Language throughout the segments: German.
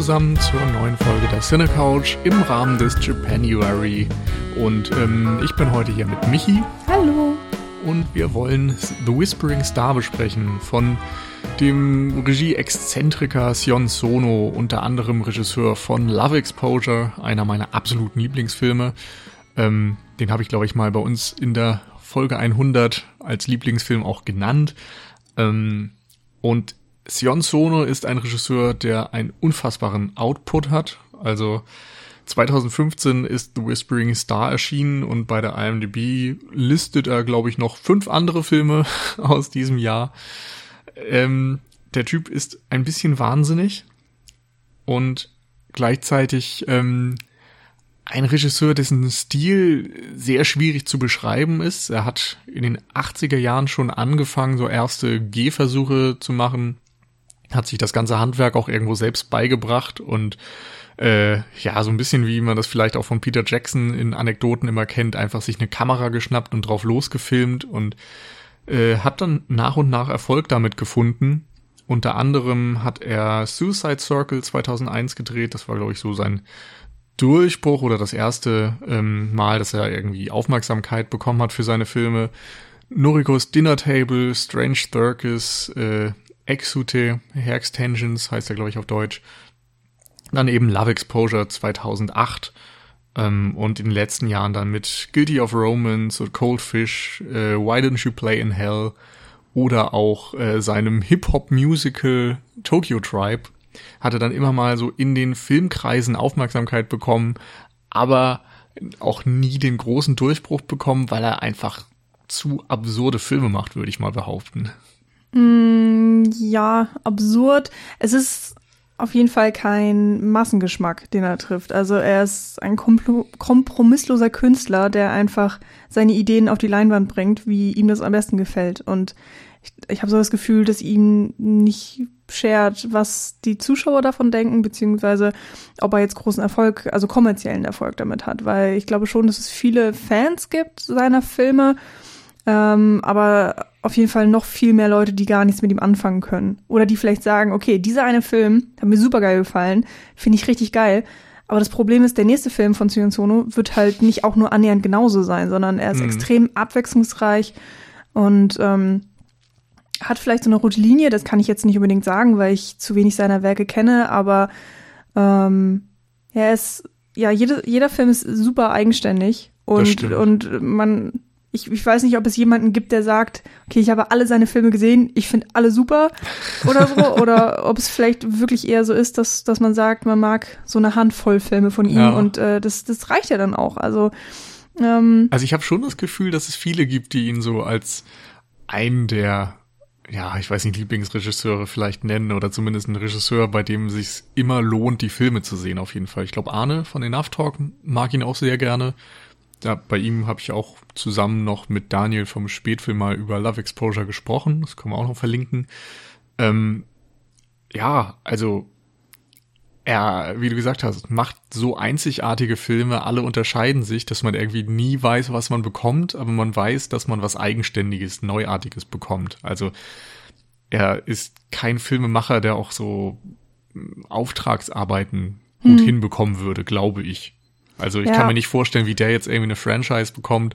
Zusammen zur neuen Folge der Cine Couch im Rahmen des Japanuary. Und ähm, ich bin heute hier mit Michi. Hallo. Und wir wollen The Whispering Star besprechen von dem Regie-Exzentriker Sion Sono, unter anderem Regisseur von Love Exposure, einer meiner absoluten Lieblingsfilme. Ähm, den habe ich, glaube ich, mal bei uns in der Folge 100 als Lieblingsfilm auch genannt. Ähm, und Sion Sono ist ein Regisseur, der einen unfassbaren Output hat. Also 2015 ist The Whispering Star erschienen und bei der IMDb listet er, glaube ich, noch fünf andere Filme aus diesem Jahr. Ähm, der Typ ist ein bisschen wahnsinnig und gleichzeitig ähm, ein Regisseur, dessen Stil sehr schwierig zu beschreiben ist. Er hat in den 80er Jahren schon angefangen, so erste Gehversuche zu machen hat sich das ganze Handwerk auch irgendwo selbst beigebracht und äh, ja, so ein bisschen wie man das vielleicht auch von Peter Jackson in Anekdoten immer kennt, einfach sich eine Kamera geschnappt und drauf losgefilmt und äh, hat dann nach und nach Erfolg damit gefunden. Unter anderem hat er Suicide Circle 2001 gedreht, das war glaube ich so sein Durchbruch oder das erste ähm, Mal, dass er irgendwie Aufmerksamkeit bekommen hat für seine Filme. Norikos Dinner Table, Strange Circus, äh, Exute, Hair Extensions heißt er, glaube ich, auf Deutsch. Dann eben Love Exposure 2008 ähm, und in den letzten Jahren dann mit Guilty of Romance und Cold Fish, äh, Why Didn't You Play in Hell oder auch äh, seinem Hip-Hop-Musical Tokyo Tribe hatte dann immer mal so in den Filmkreisen Aufmerksamkeit bekommen, aber auch nie den großen Durchbruch bekommen, weil er einfach zu absurde Filme macht, würde ich mal behaupten. Mm, ja, absurd. Es ist auf jeden Fall kein Massengeschmack, den er trifft. Also er ist ein kompromissloser Künstler, der einfach seine Ideen auf die Leinwand bringt, wie ihm das am besten gefällt. Und ich, ich habe so das Gefühl, dass ihm nicht schert, was die Zuschauer davon denken, beziehungsweise ob er jetzt großen Erfolg, also kommerziellen Erfolg damit hat. Weil ich glaube schon, dass es viele Fans gibt seiner Filme, ähm, aber auf jeden Fall noch viel mehr Leute, die gar nichts mit ihm anfangen können. Oder die vielleicht sagen, okay, dieser eine Film hat mir super geil gefallen, finde ich richtig geil. Aber das Problem ist, der nächste Film von Sion Sono wird halt nicht auch nur annähernd genauso sein, sondern er ist mhm. extrem abwechslungsreich und ähm, hat vielleicht so eine rote Linie, das kann ich jetzt nicht unbedingt sagen, weil ich zu wenig seiner Werke kenne, aber ähm, er ist, ja, jede, jeder Film ist super eigenständig und, und man ich, ich weiß nicht, ob es jemanden gibt, der sagt, okay, ich habe alle seine Filme gesehen, ich finde alle super oder so, oder ob es vielleicht wirklich eher so ist, dass, dass man sagt, man mag so eine Handvoll Filme von ihm ja. und äh, das, das reicht ja dann auch. Also, ähm, also ich habe schon das Gefühl, dass es viele gibt, die ihn so als einen der ja, ich weiß nicht, Lieblingsregisseure vielleicht nennen oder zumindest einen Regisseur, bei dem es sich immer lohnt, die Filme zu sehen, auf jeden Fall. Ich glaube, Arne von Enough Talk mag ihn auch sehr gerne ja, bei ihm habe ich auch zusammen noch mit Daniel vom Spätfilm mal über Love Exposure gesprochen. Das können wir auch noch verlinken. Ähm, ja, also er, wie du gesagt hast, macht so einzigartige Filme, alle unterscheiden sich, dass man irgendwie nie weiß, was man bekommt, aber man weiß, dass man was Eigenständiges, Neuartiges bekommt. Also er ist kein Filmemacher, der auch so hm, Auftragsarbeiten gut hm. hinbekommen würde, glaube ich. Also ich ja. kann mir nicht vorstellen, wie der jetzt irgendwie eine Franchise bekommt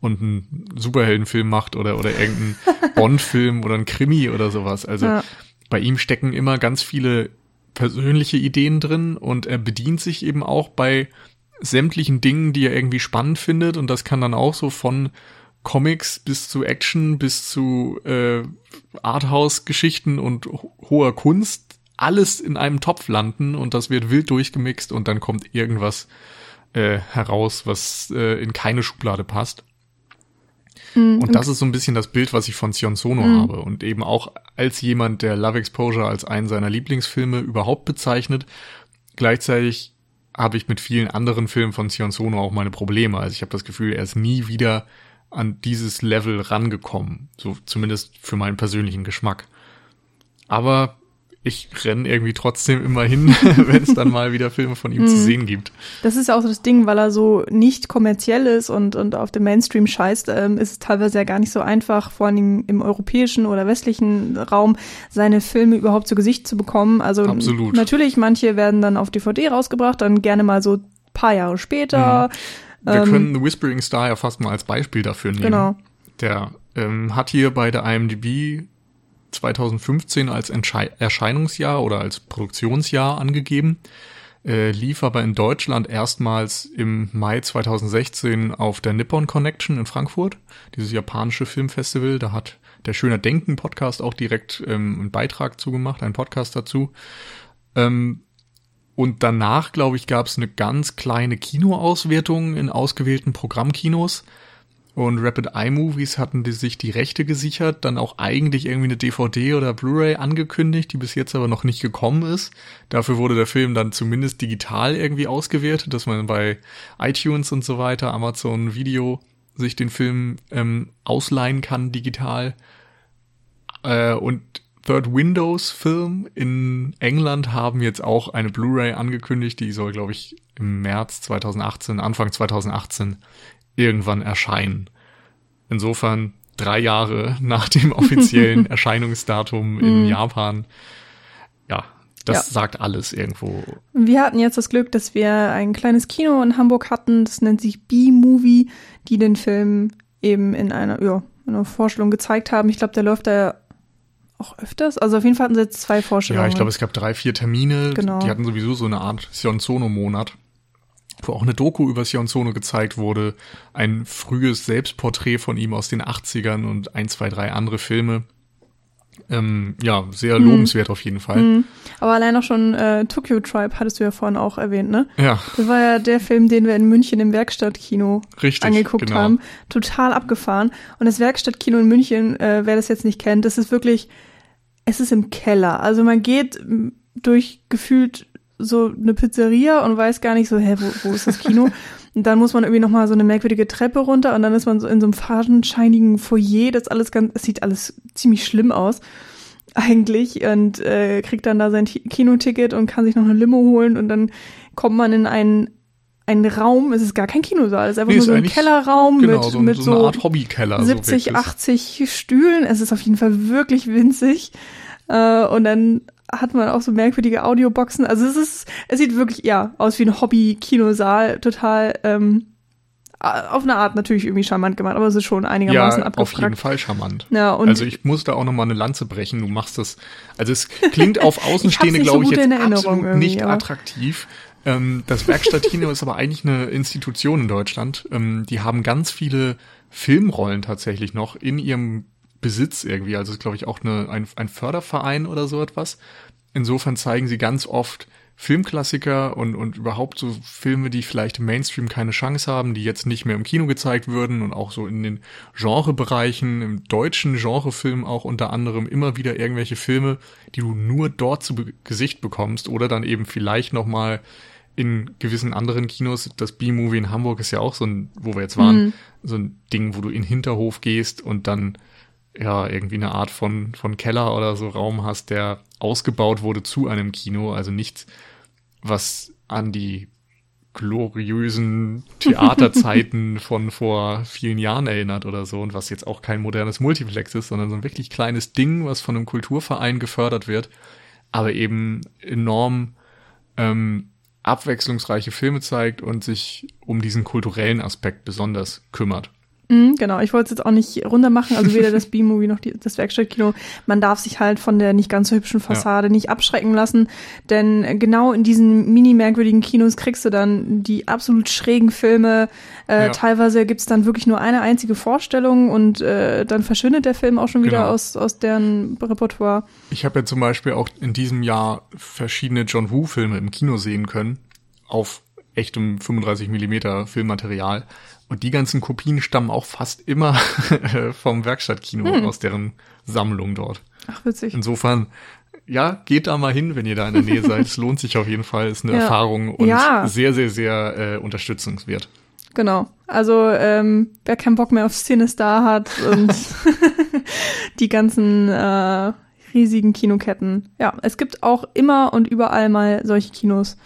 und einen Superheldenfilm macht oder, oder irgendeinen Bond-Film oder einen Krimi oder sowas. Also ja. bei ihm stecken immer ganz viele persönliche Ideen drin und er bedient sich eben auch bei sämtlichen Dingen, die er irgendwie spannend findet und das kann dann auch so von Comics bis zu Action bis zu äh, Arthouse-Geschichten und ho hoher Kunst alles in einem Topf landen und das wird wild durchgemixt und dann kommt irgendwas äh, heraus, was äh, in keine Schublade passt. Mhm, und das ist so ein bisschen das Bild, was ich von Sion Sono mhm. habe. Und eben auch als jemand, der Love Exposure als einen seiner Lieblingsfilme überhaupt bezeichnet. Gleichzeitig habe ich mit vielen anderen Filmen von Sion Sono auch meine Probleme. Also ich habe das Gefühl, er ist nie wieder an dieses Level rangekommen. So zumindest für meinen persönlichen Geschmack. Aber ich renne irgendwie trotzdem immer hin, wenn es dann mal wieder Filme von ihm zu mhm. sehen gibt. Das ist ja auch so das Ding, weil er so nicht kommerziell ist und, und auf dem Mainstream scheißt, ähm, ist es teilweise ja gar nicht so einfach, vor allem im europäischen oder westlichen Raum, seine Filme überhaupt zu Gesicht zu bekommen. Also Absolut. natürlich, manche werden dann auf DVD rausgebracht, dann gerne mal so paar Jahre später. Mhm. Wir ähm, können The Whispering Star ja fast mal als Beispiel dafür nehmen. Genau. Der ähm, hat hier bei der IMDb 2015 als Entschei Erscheinungsjahr oder als Produktionsjahr angegeben, äh, lief aber in Deutschland erstmals im Mai 2016 auf der Nippon Connection in Frankfurt, dieses japanische Filmfestival. Da hat der Schöner Denken Podcast auch direkt ähm, einen Beitrag zugemacht, einen Podcast dazu. Ähm, und danach, glaube ich, gab es eine ganz kleine Kinoauswertung in ausgewählten Programmkinos. Und Rapid Eye Movies hatten die sich die Rechte gesichert, dann auch eigentlich irgendwie eine DVD oder Blu-ray angekündigt, die bis jetzt aber noch nicht gekommen ist. Dafür wurde der Film dann zumindest digital irgendwie ausgewertet, dass man bei iTunes und so weiter, Amazon Video sich den Film ähm, ausleihen kann digital. Äh, und Third Windows Film in England haben jetzt auch eine Blu-ray angekündigt, die soll, glaube ich, im März 2018, Anfang 2018 irgendwann erscheinen. Insofern drei Jahre nach dem offiziellen Erscheinungsdatum in mhm. Japan. Ja, das ja. sagt alles irgendwo. Wir hatten jetzt das Glück, dass wir ein kleines Kino in Hamburg hatten. Das nennt sich B-Movie, die den Film eben in einer, ja, in einer Vorstellung gezeigt haben. Ich glaube, der läuft da auch öfters. Also auf jeden Fall hatten sie jetzt zwei Vorstellungen. Ja, ich glaube, es gab drei, vier Termine. Genau. Die hatten sowieso so eine Art Sion Sono-Monat wo auch eine Doku über Sion Sono gezeigt wurde, ein frühes Selbstporträt von ihm aus den 80ern und ein, zwei, drei andere Filme. Ähm, ja, sehr mhm. lobenswert auf jeden Fall. Mhm. Aber allein auch schon äh, Tokyo Tribe hattest du ja vorhin auch erwähnt, ne? Ja. Das war ja der Film, den wir in München im Werkstattkino Richtig, angeguckt genau. haben. Total abgefahren. Und das Werkstattkino in München, äh, wer das jetzt nicht kennt, das ist wirklich, es ist im Keller. Also man geht durch gefühlt so eine Pizzeria und weiß gar nicht so, hä, wo, wo ist das Kino? und dann muss man irgendwie nochmal so eine merkwürdige Treppe runter und dann ist man so in so einem fadenscheinigen Foyer, das alles ganz, es sieht alles ziemlich schlimm aus eigentlich und äh, kriegt dann da sein Kinoticket und kann sich noch eine Limo holen und dann kommt man in einen einen Raum, es ist gar kein Kinosaal, es ist einfach nee, nur so ein Kellerraum genau, mit, so, mit so, so eine Art Hobbykeller. 70, so 80 Stühlen. Es ist auf jeden Fall wirklich winzig. Äh, und dann hat man auch so merkwürdige Audioboxen. Also es ist, es sieht wirklich ja aus wie ein Hobby-Kinosaal, total ähm, auf eine Art natürlich irgendwie charmant gemacht, aber es ist schon einigermaßen ja, abgefragt. auf jeden Fall charmant. Ja, und also ich muss da auch nochmal eine Lanze brechen. Du machst das, also es klingt auf Außenstehende, glaube ich, jetzt absolut nicht ja. attraktiv. Ähm, das Werkstattkino ist aber eigentlich eine Institution in Deutschland. Ähm, die haben ganz viele Filmrollen tatsächlich noch in ihrem Besitz irgendwie. Also ist, glaube ich, auch eine, ein, ein Förderverein oder so etwas. Insofern zeigen sie ganz oft Filmklassiker und, und überhaupt so Filme, die vielleicht im Mainstream keine Chance haben, die jetzt nicht mehr im Kino gezeigt würden und auch so in den Genrebereichen, im deutschen Genrefilm auch unter anderem immer wieder irgendwelche Filme, die du nur dort zu Gesicht bekommst oder dann eben vielleicht nochmal in gewissen anderen Kinos, das B-Movie in Hamburg ist ja auch so ein, wo wir jetzt waren, mhm. so ein Ding, wo du in Hinterhof gehst und dann ja, irgendwie eine Art von, von Keller oder so Raum hast, der ausgebaut wurde zu einem Kino, also nichts, was an die gloriösen Theaterzeiten von vor vielen Jahren erinnert oder so und was jetzt auch kein modernes Multiplex ist, sondern so ein wirklich kleines Ding, was von einem Kulturverein gefördert wird, aber eben enorm ähm, abwechslungsreiche Filme zeigt und sich um diesen kulturellen Aspekt besonders kümmert. Mhm, genau, ich wollte es jetzt auch nicht runter machen, also weder das B-Movie noch die, das Werkstattkino. Man darf sich halt von der nicht ganz so hübschen Fassade ja. nicht abschrecken lassen, denn genau in diesen mini-merkwürdigen Kinos kriegst du dann die absolut schrägen Filme. Äh, ja. Teilweise gibt's dann wirklich nur eine einzige Vorstellung und äh, dann verschwindet der Film auch schon wieder genau. aus, aus deren Repertoire. Ich habe ja zum Beispiel auch in diesem Jahr verschiedene John Woo-Filme im Kino sehen können, auf echtem 35 Millimeter Filmmaterial und die ganzen Kopien stammen auch fast immer vom Werkstattkino hm. aus deren Sammlung dort. Ach, witzig. Insofern, ja, geht da mal hin, wenn ihr da in der Nähe seid. Es lohnt sich auf jeden Fall, ist eine ja. Erfahrung und ja. sehr, sehr, sehr äh, unterstützungswert. Genau. Also ähm, wer keinen Bock mehr auf Cinestar hat und die ganzen äh, riesigen Kinoketten. Ja, es gibt auch immer und überall mal solche Kinos.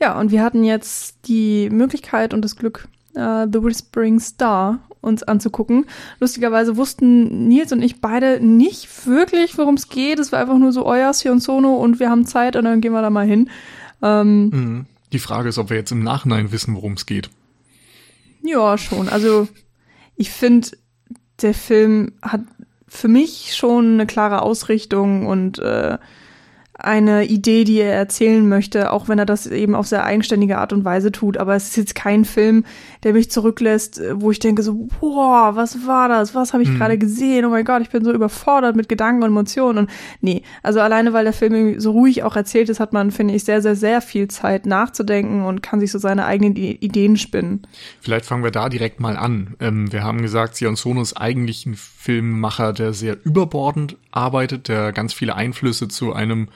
Ja, und wir hatten jetzt die Möglichkeit und das Glück, uh, The Whispering Star uns anzugucken. Lustigerweise wussten Nils und ich beide nicht wirklich, worum es geht. Es war einfach nur so, euer oh Sion Sono und wir haben Zeit und dann gehen wir da mal hin. Ähm, mhm. die Frage ist, ob wir jetzt im Nachhinein wissen, worum es geht. Ja, schon. Also ich finde, der Film hat für mich schon eine klare Ausrichtung und äh, eine Idee, die er erzählen möchte, auch wenn er das eben auf sehr eigenständige Art und Weise tut. Aber es ist jetzt kein Film, der mich zurücklässt, wo ich denke so, boah, was war das? Was habe ich mhm. gerade gesehen? Oh mein Gott, ich bin so überfordert mit Gedanken und Emotionen. Und nee, also alleine, weil der Film so ruhig auch erzählt ist, hat man, finde ich, sehr, sehr, sehr viel Zeit nachzudenken und kann sich so seine eigenen Ideen spinnen. Vielleicht fangen wir da direkt mal an. Ähm, wir haben gesagt, Sion Sono ist eigentlich ein Filmemacher, der sehr überbordend arbeitet, der ganz viele Einflüsse zu einem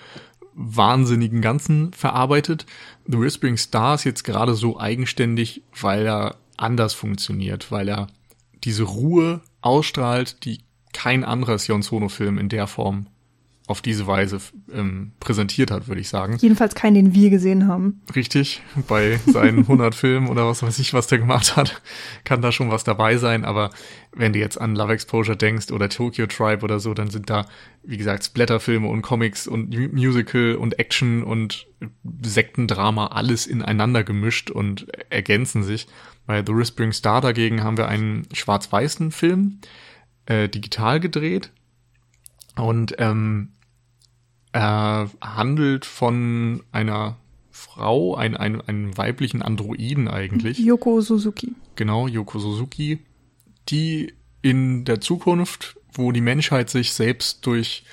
wahnsinnigen Ganzen verarbeitet. The Whispering Star ist jetzt gerade so eigenständig, weil er anders funktioniert, weil er diese Ruhe ausstrahlt, die kein anderer Sion Sono-Film in der Form auf diese Weise ähm, präsentiert hat, würde ich sagen. Jedenfalls keinen, den wir gesehen haben. Richtig, bei seinen 100 Filmen oder was weiß ich, was der gemacht hat, kann da schon was dabei sein. Aber wenn du jetzt an Love Exposure denkst oder Tokyo Tribe oder so, dann sind da, wie gesagt, Splatterfilme und Comics und Musical und Action und Sektendrama alles ineinander gemischt und ergänzen sich. Bei The Whispering Star dagegen haben wir einen schwarz-weißen Film, äh, digital gedreht. Und ähm, er handelt von einer Frau, ein, ein, einem weiblichen Androiden eigentlich. Yoko Suzuki. Genau, Yoko Suzuki, die in der Zukunft, wo die Menschheit sich selbst durch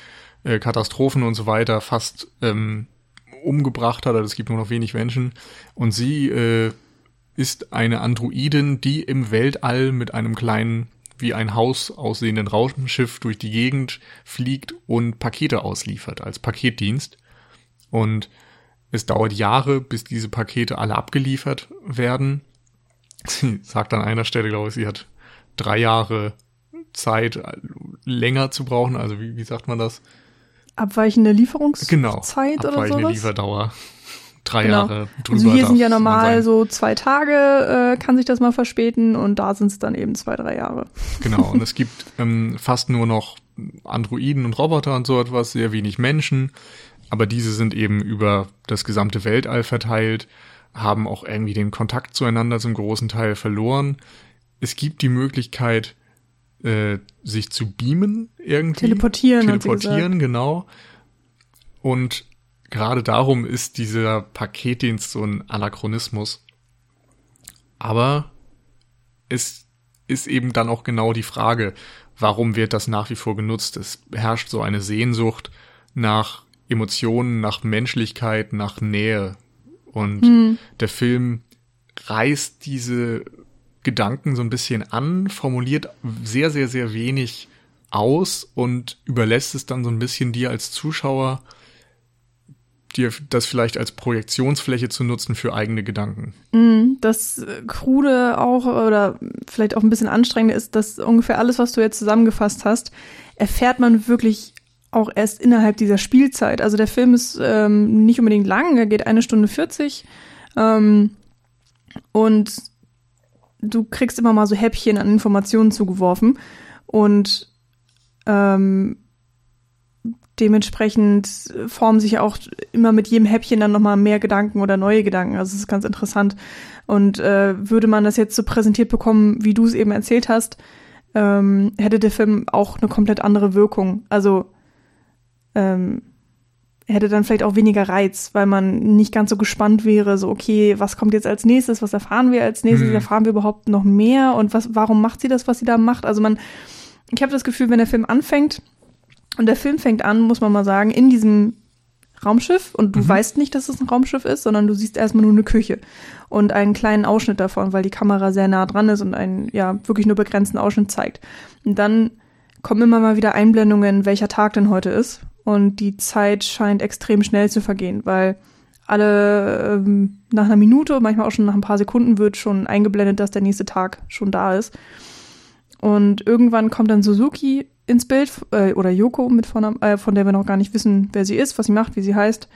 äh, Katastrophen und so weiter fast ähm, umgebracht hat, also es gibt nur noch wenig Menschen, und sie äh, ist eine Androidin, die im Weltall mit einem kleinen wie ein Haus aussehenden Raumschiff durch die Gegend fliegt und Pakete ausliefert als Paketdienst. Und es dauert Jahre, bis diese Pakete alle abgeliefert werden. Sie sagt an einer Stelle, glaube ich, sie hat drei Jahre Zeit, länger zu brauchen. Also wie, wie sagt man das? Abweichende Lieferungszeit genau, abweichende oder so? Abweichende Lieferdauer drei genau. Jahre drüber. Also hier sind ja normal so zwei Tage, äh, kann sich das mal verspäten und da sind es dann eben zwei, drei Jahre. Genau, und es gibt ähm, fast nur noch Androiden und Roboter und so etwas, sehr wenig Menschen, aber diese sind eben über das gesamte Weltall verteilt, haben auch irgendwie den Kontakt zueinander zum großen Teil verloren. Es gibt die Möglichkeit, äh, sich zu beamen irgendwie. Teleportieren. Teleportieren, genau. Und gerade darum ist dieser Paketdienst so ein Anachronismus. Aber es ist eben dann auch genau die Frage, warum wird das nach wie vor genutzt? Es herrscht so eine Sehnsucht nach Emotionen, nach Menschlichkeit, nach Nähe. Und mhm. der Film reißt diese Gedanken so ein bisschen an, formuliert sehr, sehr, sehr wenig aus und überlässt es dann so ein bisschen dir als Zuschauer dir das vielleicht als Projektionsfläche zu nutzen für eigene Gedanken. Mm, das Krude auch oder vielleicht auch ein bisschen anstrengend ist, dass ungefähr alles, was du jetzt zusammengefasst hast, erfährt man wirklich auch erst innerhalb dieser Spielzeit. Also der Film ist ähm, nicht unbedingt lang, er geht eine Stunde 40 ähm, und du kriegst immer mal so Häppchen an Informationen zugeworfen und ähm, dementsprechend formen sich auch immer mit jedem Häppchen dann nochmal mehr Gedanken oder neue Gedanken. Also es ist ganz interessant. Und äh, würde man das jetzt so präsentiert bekommen, wie du es eben erzählt hast, ähm, hätte der Film auch eine komplett andere Wirkung. Also ähm, hätte dann vielleicht auch weniger Reiz, weil man nicht ganz so gespannt wäre, so okay, was kommt jetzt als nächstes, was erfahren wir als nächstes, mhm. erfahren wir überhaupt noch mehr und was, warum macht sie das, was sie da macht? Also man, ich habe das Gefühl, wenn der Film anfängt, und der Film fängt an, muss man mal sagen, in diesem Raumschiff und du mhm. weißt nicht, dass es ein Raumschiff ist, sondern du siehst erstmal nur eine Küche und einen kleinen Ausschnitt davon, weil die Kamera sehr nah dran ist und einen ja wirklich nur begrenzten Ausschnitt zeigt. Und dann kommen immer mal wieder Einblendungen, welcher Tag denn heute ist und die Zeit scheint extrem schnell zu vergehen, weil alle ähm, nach einer Minute, manchmal auch schon nach ein paar Sekunden wird schon eingeblendet, dass der nächste Tag schon da ist. Und irgendwann kommt dann Suzuki ins Bild, äh, oder Yoko mit Vornamen, äh, von der wir noch gar nicht wissen, wer sie ist, was sie macht, wie sie heißt.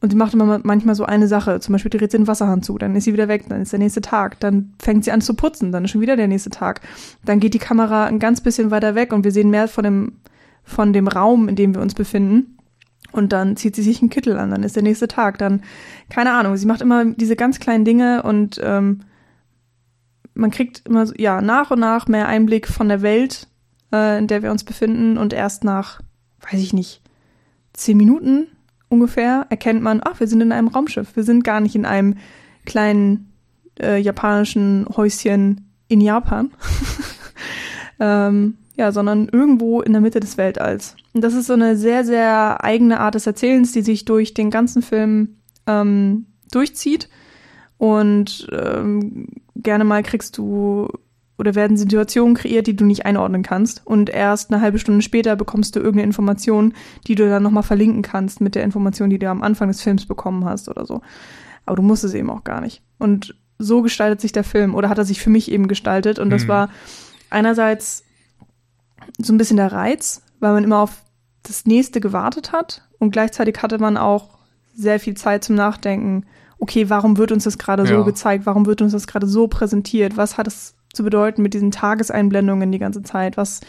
Und sie macht immer manchmal so eine Sache. Zum Beispiel dreht sie den Wasserhahn zu, dann ist sie wieder weg, dann ist der nächste Tag. Dann fängt sie an zu putzen, dann ist schon wieder der nächste Tag. Dann geht die Kamera ein ganz bisschen weiter weg und wir sehen mehr von dem, von dem Raum, in dem wir uns befinden. Und dann zieht sie sich einen Kittel an, dann ist der nächste Tag. Dann, keine Ahnung, sie macht immer diese ganz kleinen Dinge und ähm, man kriegt immer ja nach und nach mehr Einblick von der Welt, äh, in der wir uns befinden. Und erst nach, weiß ich nicht, zehn Minuten ungefähr erkennt man, ach, wir sind in einem Raumschiff. Wir sind gar nicht in einem kleinen äh, japanischen Häuschen in Japan. ähm, ja, sondern irgendwo in der Mitte des Weltalls. Und das ist so eine sehr, sehr eigene Art des Erzählens, die sich durch den ganzen Film ähm, durchzieht. Und ähm, gerne mal kriegst du oder werden Situationen kreiert, die du nicht einordnen kannst. Und erst eine halbe Stunde später bekommst du irgendeine Information, die du dann nochmal verlinken kannst mit der Information, die du am Anfang des Films bekommen hast oder so. Aber du musst es eben auch gar nicht. Und so gestaltet sich der Film oder hat er sich für mich eben gestaltet. Und das mhm. war einerseits so ein bisschen der Reiz, weil man immer auf das nächste gewartet hat und gleichzeitig hatte man auch sehr viel Zeit zum Nachdenken. Okay, warum wird uns das gerade ja. so gezeigt? Warum wird uns das gerade so präsentiert? Was hat es zu bedeuten mit diesen Tageseinblendungen die ganze Zeit? Was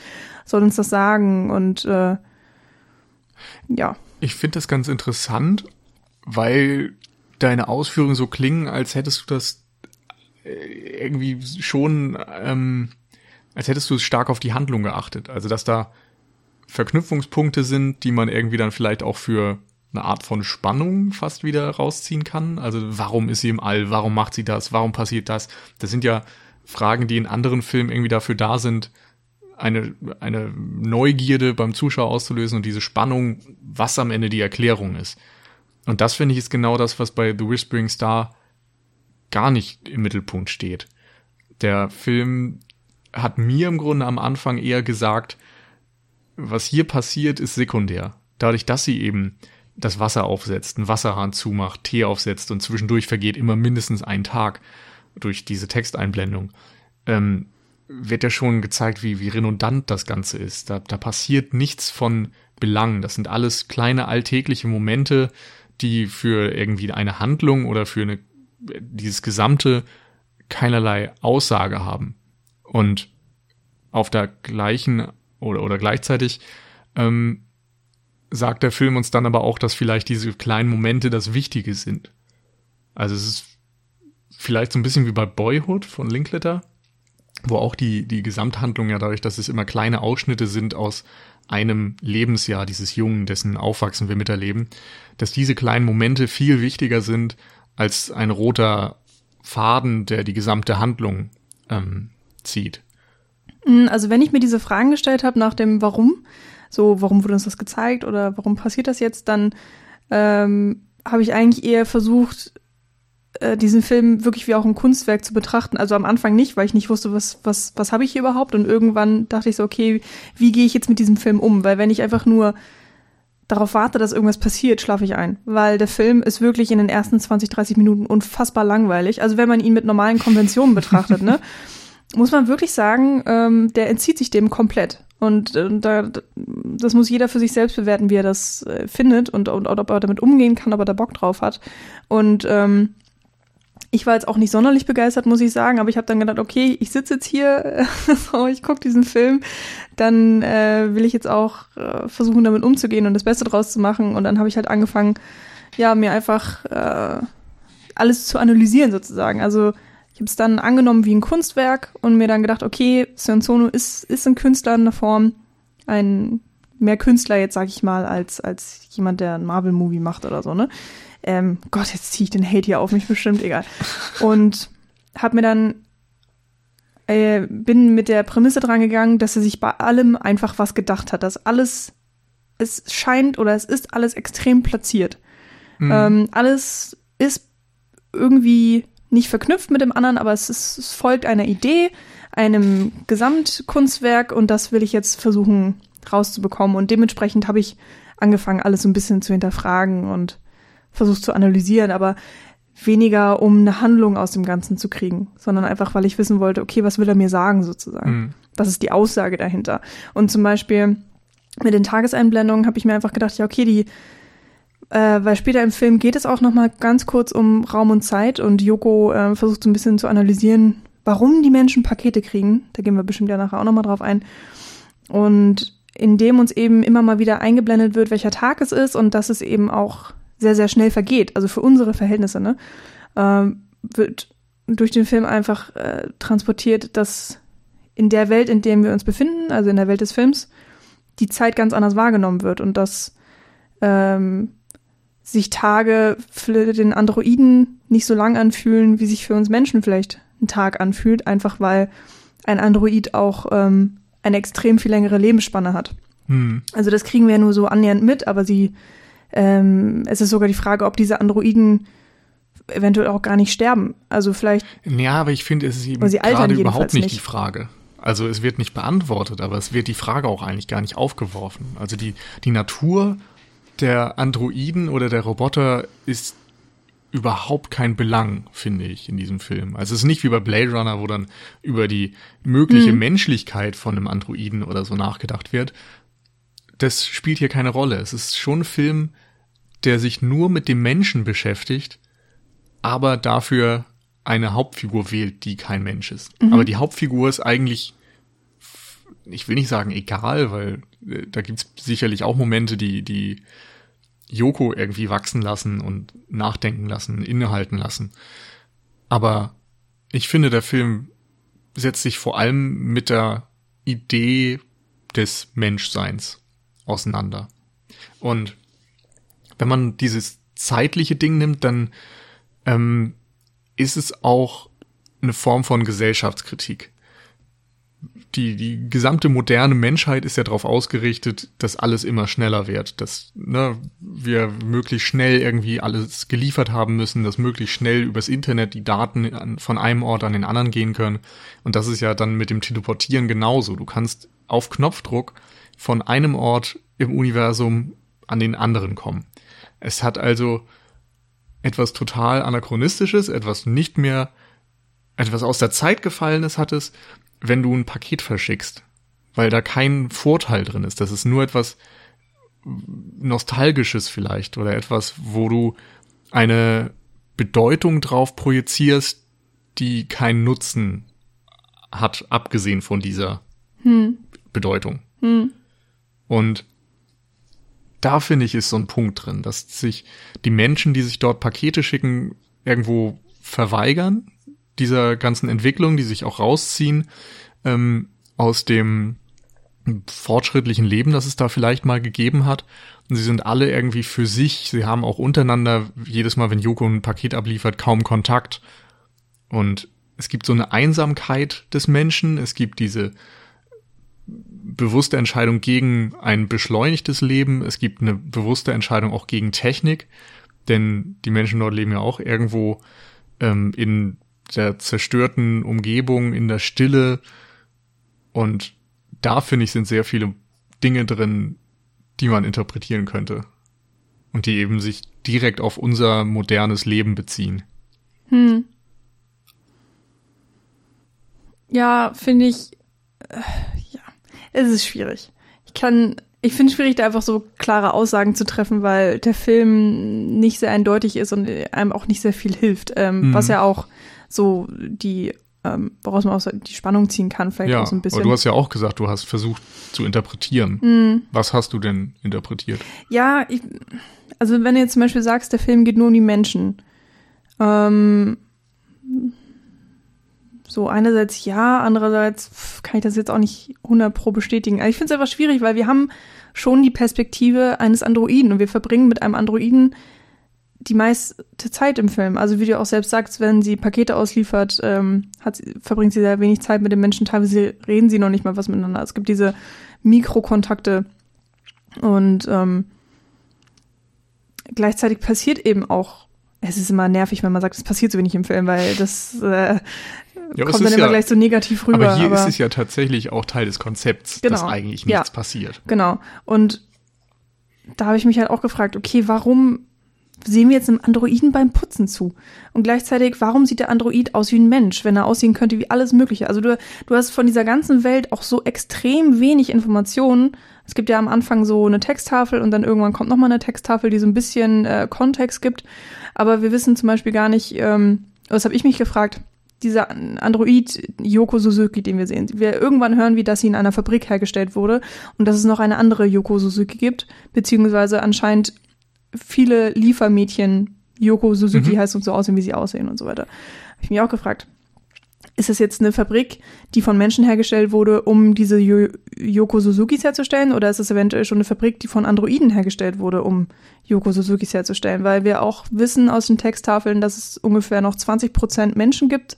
soll uns das sagen? Und äh, ja. Ich finde das ganz interessant, weil deine Ausführungen so klingen, als hättest du das äh, irgendwie schon, ähm, als hättest du es stark auf die Handlung geachtet. Also dass da Verknüpfungspunkte sind, die man irgendwie dann vielleicht auch für eine Art von Spannung fast wieder rausziehen kann. Also warum ist sie im All? Warum macht sie das? Warum passiert das? Das sind ja Fragen, die in anderen Filmen irgendwie dafür da sind, eine, eine Neugierde beim Zuschauer auszulösen und diese Spannung, was am Ende die Erklärung ist. Und das finde ich ist genau das, was bei The Whispering Star gar nicht im Mittelpunkt steht. Der Film hat mir im Grunde am Anfang eher gesagt, was hier passiert, ist sekundär. Dadurch, dass sie eben das Wasser aufsetzt, einen Wasserhahn zumacht, Tee aufsetzt und zwischendurch vergeht immer mindestens ein Tag, durch diese Texteinblendung, ähm, wird ja schon gezeigt, wie, wie redundant das Ganze ist. Da, da passiert nichts von Belang. Das sind alles kleine alltägliche Momente, die für irgendwie eine Handlung oder für eine, dieses Gesamte keinerlei Aussage haben. Und auf der gleichen oder, oder gleichzeitig ähm, sagt der Film uns dann aber auch, dass vielleicht diese kleinen Momente das Wichtige sind. Also es ist vielleicht so ein bisschen wie bei Boyhood von Linklater, wo auch die, die Gesamthandlung ja dadurch, dass es immer kleine Ausschnitte sind aus einem Lebensjahr dieses Jungen, dessen Aufwachsen wir miterleben, dass diese kleinen Momente viel wichtiger sind als ein roter Faden, der die gesamte Handlung ähm, zieht. Hm, also wenn ich mir diese Fragen gestellt habe nach dem Warum, so warum wurde uns das gezeigt oder warum passiert das jetzt, dann ähm, habe ich eigentlich eher versucht, äh, diesen Film wirklich wie auch ein Kunstwerk zu betrachten. Also am Anfang nicht, weil ich nicht wusste, was, was, was habe ich hier überhaupt. Und irgendwann dachte ich so, okay, wie gehe ich jetzt mit diesem Film um? Weil wenn ich einfach nur darauf warte, dass irgendwas passiert, schlafe ich ein. Weil der Film ist wirklich in den ersten 20, 30 Minuten unfassbar langweilig. Also wenn man ihn mit normalen Konventionen betrachtet, ne, muss man wirklich sagen, ähm, der entzieht sich dem komplett. Und äh, da, das muss jeder für sich selbst bewerten, wie er das äh, findet und, und, und ob er damit umgehen kann, ob er da Bock drauf hat. Und ähm, ich war jetzt auch nicht sonderlich begeistert, muss ich sagen, aber ich habe dann gedacht, okay, ich sitze jetzt hier, ich gucke diesen Film, dann äh, will ich jetzt auch äh, versuchen, damit umzugehen und das Beste draus zu machen. Und dann habe ich halt angefangen, ja, mir einfach äh, alles zu analysieren sozusagen. Also ich habe es dann angenommen wie ein Kunstwerk und mir dann gedacht, okay, Sion Sono ist, ist ein Künstler in der Form, ein mehr Künstler jetzt, sag ich mal, als, als jemand, der ein Marvel-Movie macht oder so, ne? Ähm, Gott, jetzt ziehe ich den Hate hier auf mich bestimmt, egal. Und habe mir dann äh, bin mit der Prämisse dran gegangen, dass er sich bei allem einfach was gedacht hat, dass alles es scheint oder es ist alles extrem platziert. Mhm. Ähm, alles ist irgendwie nicht verknüpft mit dem anderen, aber es, ist, es folgt einer Idee, einem Gesamtkunstwerk und das will ich jetzt versuchen rauszubekommen. Und dementsprechend habe ich angefangen, alles so ein bisschen zu hinterfragen und versucht zu analysieren, aber weniger, um eine Handlung aus dem Ganzen zu kriegen, sondern einfach, weil ich wissen wollte, okay, was will er mir sagen sozusagen? Mhm. was ist die Aussage dahinter? Und zum Beispiel mit den Tageseinblendungen habe ich mir einfach gedacht, ja, okay, die, äh, weil später im Film geht es auch nochmal ganz kurz um Raum und Zeit und Yoko äh, versucht so ein bisschen zu analysieren, warum die Menschen Pakete kriegen. Da gehen wir bestimmt ja nachher auch nochmal drauf ein. Und indem uns eben immer mal wieder eingeblendet wird, welcher Tag es ist und dass es eben auch sehr, sehr schnell vergeht, also für unsere Verhältnisse, ne, äh, wird durch den Film einfach äh, transportiert, dass in der Welt, in der wir uns befinden, also in der Welt des Films, die Zeit ganz anders wahrgenommen wird und dass ähm, sich Tage für den Androiden nicht so lang anfühlen, wie sich für uns Menschen vielleicht ein Tag anfühlt, einfach weil ein Android auch ähm, eine extrem viel längere Lebensspanne hat. Hm. Also das kriegen wir ja nur so annähernd mit, aber sie, ähm, es ist sogar die Frage, ob diese Androiden eventuell auch gar nicht sterben. Also vielleicht. Ja, aber ich finde, es ist eben gerade überhaupt nicht, nicht die Frage. Also es wird nicht beantwortet, aber es wird die Frage auch eigentlich gar nicht aufgeworfen. Also die, die Natur der Androiden oder der Roboter ist überhaupt kein Belang, finde ich, in diesem Film. Also es ist nicht wie bei Blade Runner, wo dann über die mögliche mhm. Menschlichkeit von einem Androiden oder so nachgedacht wird. Das spielt hier keine Rolle. Es ist schon ein Film, der sich nur mit dem Menschen beschäftigt, aber dafür eine Hauptfigur wählt, die kein Mensch ist. Mhm. Aber die Hauptfigur ist eigentlich, ich will nicht sagen egal, weil äh, da gibt's sicherlich auch Momente, die, die Yoko irgendwie wachsen lassen und nachdenken lassen, innehalten lassen. Aber ich finde, der Film setzt sich vor allem mit der Idee des Menschseins auseinander. Und wenn man dieses zeitliche Ding nimmt, dann ähm, ist es auch eine Form von Gesellschaftskritik die, die gesamte moderne Menschheit ist ja darauf ausgerichtet, dass alles immer schneller wird, dass ne, wir möglichst schnell irgendwie alles geliefert haben müssen, dass möglichst schnell übers Internet die Daten an, von einem Ort an den anderen gehen können. Und das ist ja dann mit dem Teleportieren genauso. Du kannst auf Knopfdruck von einem Ort im Universum an den anderen kommen. Es hat also etwas total anachronistisches, etwas nicht mehr etwas aus der Zeit gefallenes hat es, wenn du ein Paket verschickst, weil da kein Vorteil drin ist. Das ist nur etwas Nostalgisches vielleicht oder etwas, wo du eine Bedeutung drauf projizierst, die keinen Nutzen hat, abgesehen von dieser hm. Bedeutung. Hm. Und da finde ich, ist so ein Punkt drin, dass sich die Menschen, die sich dort Pakete schicken, irgendwo verweigern, dieser ganzen Entwicklung, die sich auch rausziehen ähm, aus dem fortschrittlichen Leben, das es da vielleicht mal gegeben hat. Und sie sind alle irgendwie für sich. Sie haben auch untereinander jedes Mal, wenn Joko ein Paket abliefert, kaum Kontakt. Und es gibt so eine Einsamkeit des Menschen. Es gibt diese bewusste Entscheidung gegen ein beschleunigtes Leben. Es gibt eine bewusste Entscheidung auch gegen Technik. Denn die Menschen dort leben ja auch irgendwo ähm, in der zerstörten Umgebung, in der Stille. Und da finde ich, sind sehr viele Dinge drin, die man interpretieren könnte. Und die eben sich direkt auf unser modernes Leben beziehen. Hm. Ja, finde ich, äh, es ist schwierig. Ich kann, ich finde es schwierig, da einfach so klare Aussagen zu treffen, weil der Film nicht sehr eindeutig ist und einem auch nicht sehr viel hilft. Ähm, mhm. Was ja auch so die, ähm, woraus man auch die Spannung ziehen kann, vielleicht ja, auch so ein bisschen. Aber du hast ja auch gesagt, du hast versucht zu interpretieren. Mhm. Was hast du denn interpretiert? Ja, ich, also wenn du jetzt zum Beispiel sagst, der Film geht nur um die Menschen, ähm, so einerseits ja, andererseits kann ich das jetzt auch nicht 100 pro bestätigen. Also ich finde es einfach schwierig, weil wir haben schon die Perspektive eines Androiden und wir verbringen mit einem Androiden die meiste Zeit im Film. Also wie du auch selbst sagst, wenn sie Pakete ausliefert, ähm, hat sie, verbringt sie sehr wenig Zeit mit den Menschen. Teilweise reden sie noch nicht mal was miteinander. Es gibt diese Mikrokontakte und ähm, gleichzeitig passiert eben auch. Es ist immer nervig, wenn man sagt, es passiert so wenig im Film, weil das äh, ja, kommt dann immer ja, gleich so negativ rüber. Aber hier aber, ist es ja tatsächlich auch Teil des Konzepts, genau, dass eigentlich nichts ja, passiert. Genau. Und da habe ich mich halt auch gefragt, okay, warum sehen wir jetzt einem Androiden beim Putzen zu? Und gleichzeitig, warum sieht der Android aus wie ein Mensch, wenn er aussehen könnte wie alles Mögliche? Also du, du hast von dieser ganzen Welt auch so extrem wenig Informationen. Es gibt ja am Anfang so eine Texttafel und dann irgendwann kommt nochmal eine Texttafel, die so ein bisschen äh, Kontext gibt. Aber wir wissen zum Beispiel gar nicht, ähm, was habe ich mich gefragt, dieser Android Yoko Suzuki, den wir sehen. Wir irgendwann hören, wie das sie in einer Fabrik hergestellt wurde und dass es noch eine andere Yoko Suzuki gibt, beziehungsweise anscheinend viele Liefermädchen Yoko Suzuki mhm. heißt und so aussehen, wie sie aussehen und so weiter. Habe ich mich auch gefragt. Ist das jetzt eine Fabrik, die von Menschen hergestellt wurde, um diese Yoko Suzukis herzustellen? Oder ist es eventuell schon eine Fabrik, die von Androiden hergestellt wurde, um Yoko Suzukis herzustellen? Weil wir auch wissen aus den Texttafeln, dass es ungefähr noch 20 Prozent Menschen gibt.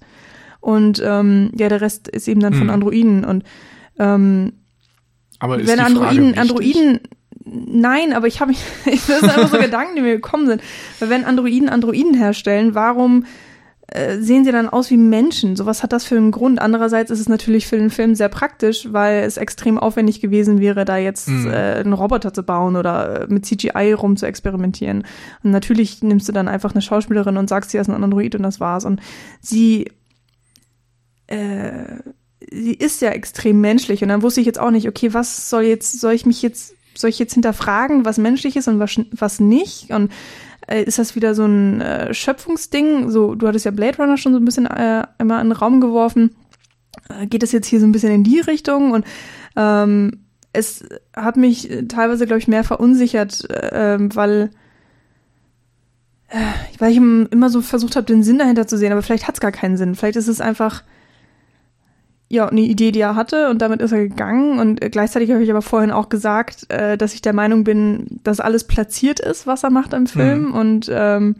Und ähm, ja, der Rest ist eben dann von hm. Androiden. Und ähm, aber ist wenn die Androiden, Frage Androiden, nein, aber ich habe mich, das sind einfach so Gedanken, die mir gekommen sind. Weil wenn Androiden Androiden herstellen, warum äh, sehen sie dann aus wie Menschen. So was hat das für einen Grund. Andererseits ist es natürlich für den Film sehr praktisch, weil es extrem aufwendig gewesen wäre, da jetzt mhm. äh, einen Roboter zu bauen oder mit CGI rum zu experimentieren. Und natürlich nimmst du dann einfach eine Schauspielerin und sagst, sie ist ein Android und das war's. Und sie äh, sie ist ja extrem menschlich und dann wusste ich jetzt auch nicht, okay, was soll jetzt, soll ich mich jetzt, soll ich jetzt hinterfragen, was menschlich ist und was, was nicht? Und äh, ist das wieder so ein äh, Schöpfungsding? So, du hattest ja Blade Runner schon so ein bisschen äh, immer in den Raum geworfen. Äh, geht es jetzt hier so ein bisschen in die Richtung? Und ähm, es hat mich teilweise, glaube ich, mehr verunsichert, äh, weil weil ich immer so versucht habe, den Sinn dahinter zu sehen, aber vielleicht hat es gar keinen Sinn. Vielleicht ist es einfach ja, eine Idee, die er hatte und damit ist er gegangen. Und gleichzeitig habe ich aber vorhin auch gesagt, äh, dass ich der Meinung bin, dass alles platziert ist, was er macht im Film. Mhm. Und ähm,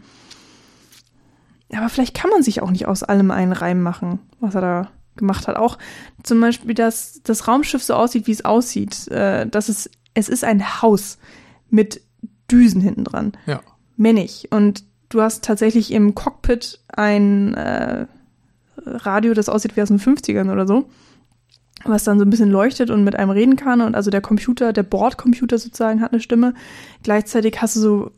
aber vielleicht kann man sich auch nicht aus allem einen Reim machen, was er da gemacht hat. Auch zum Beispiel, dass das Raumschiff so aussieht, wie es aussieht. Äh, dass es, es ist ein Haus mit Düsen hinten dran. Ja. Männig. Und du hast tatsächlich im Cockpit ein äh, Radio, das aussieht wie aus den 50ern oder so, was dann so ein bisschen leuchtet und mit einem reden kann. Und also der Computer, der Bordcomputer sozusagen hat eine Stimme. Gleichzeitig hast du so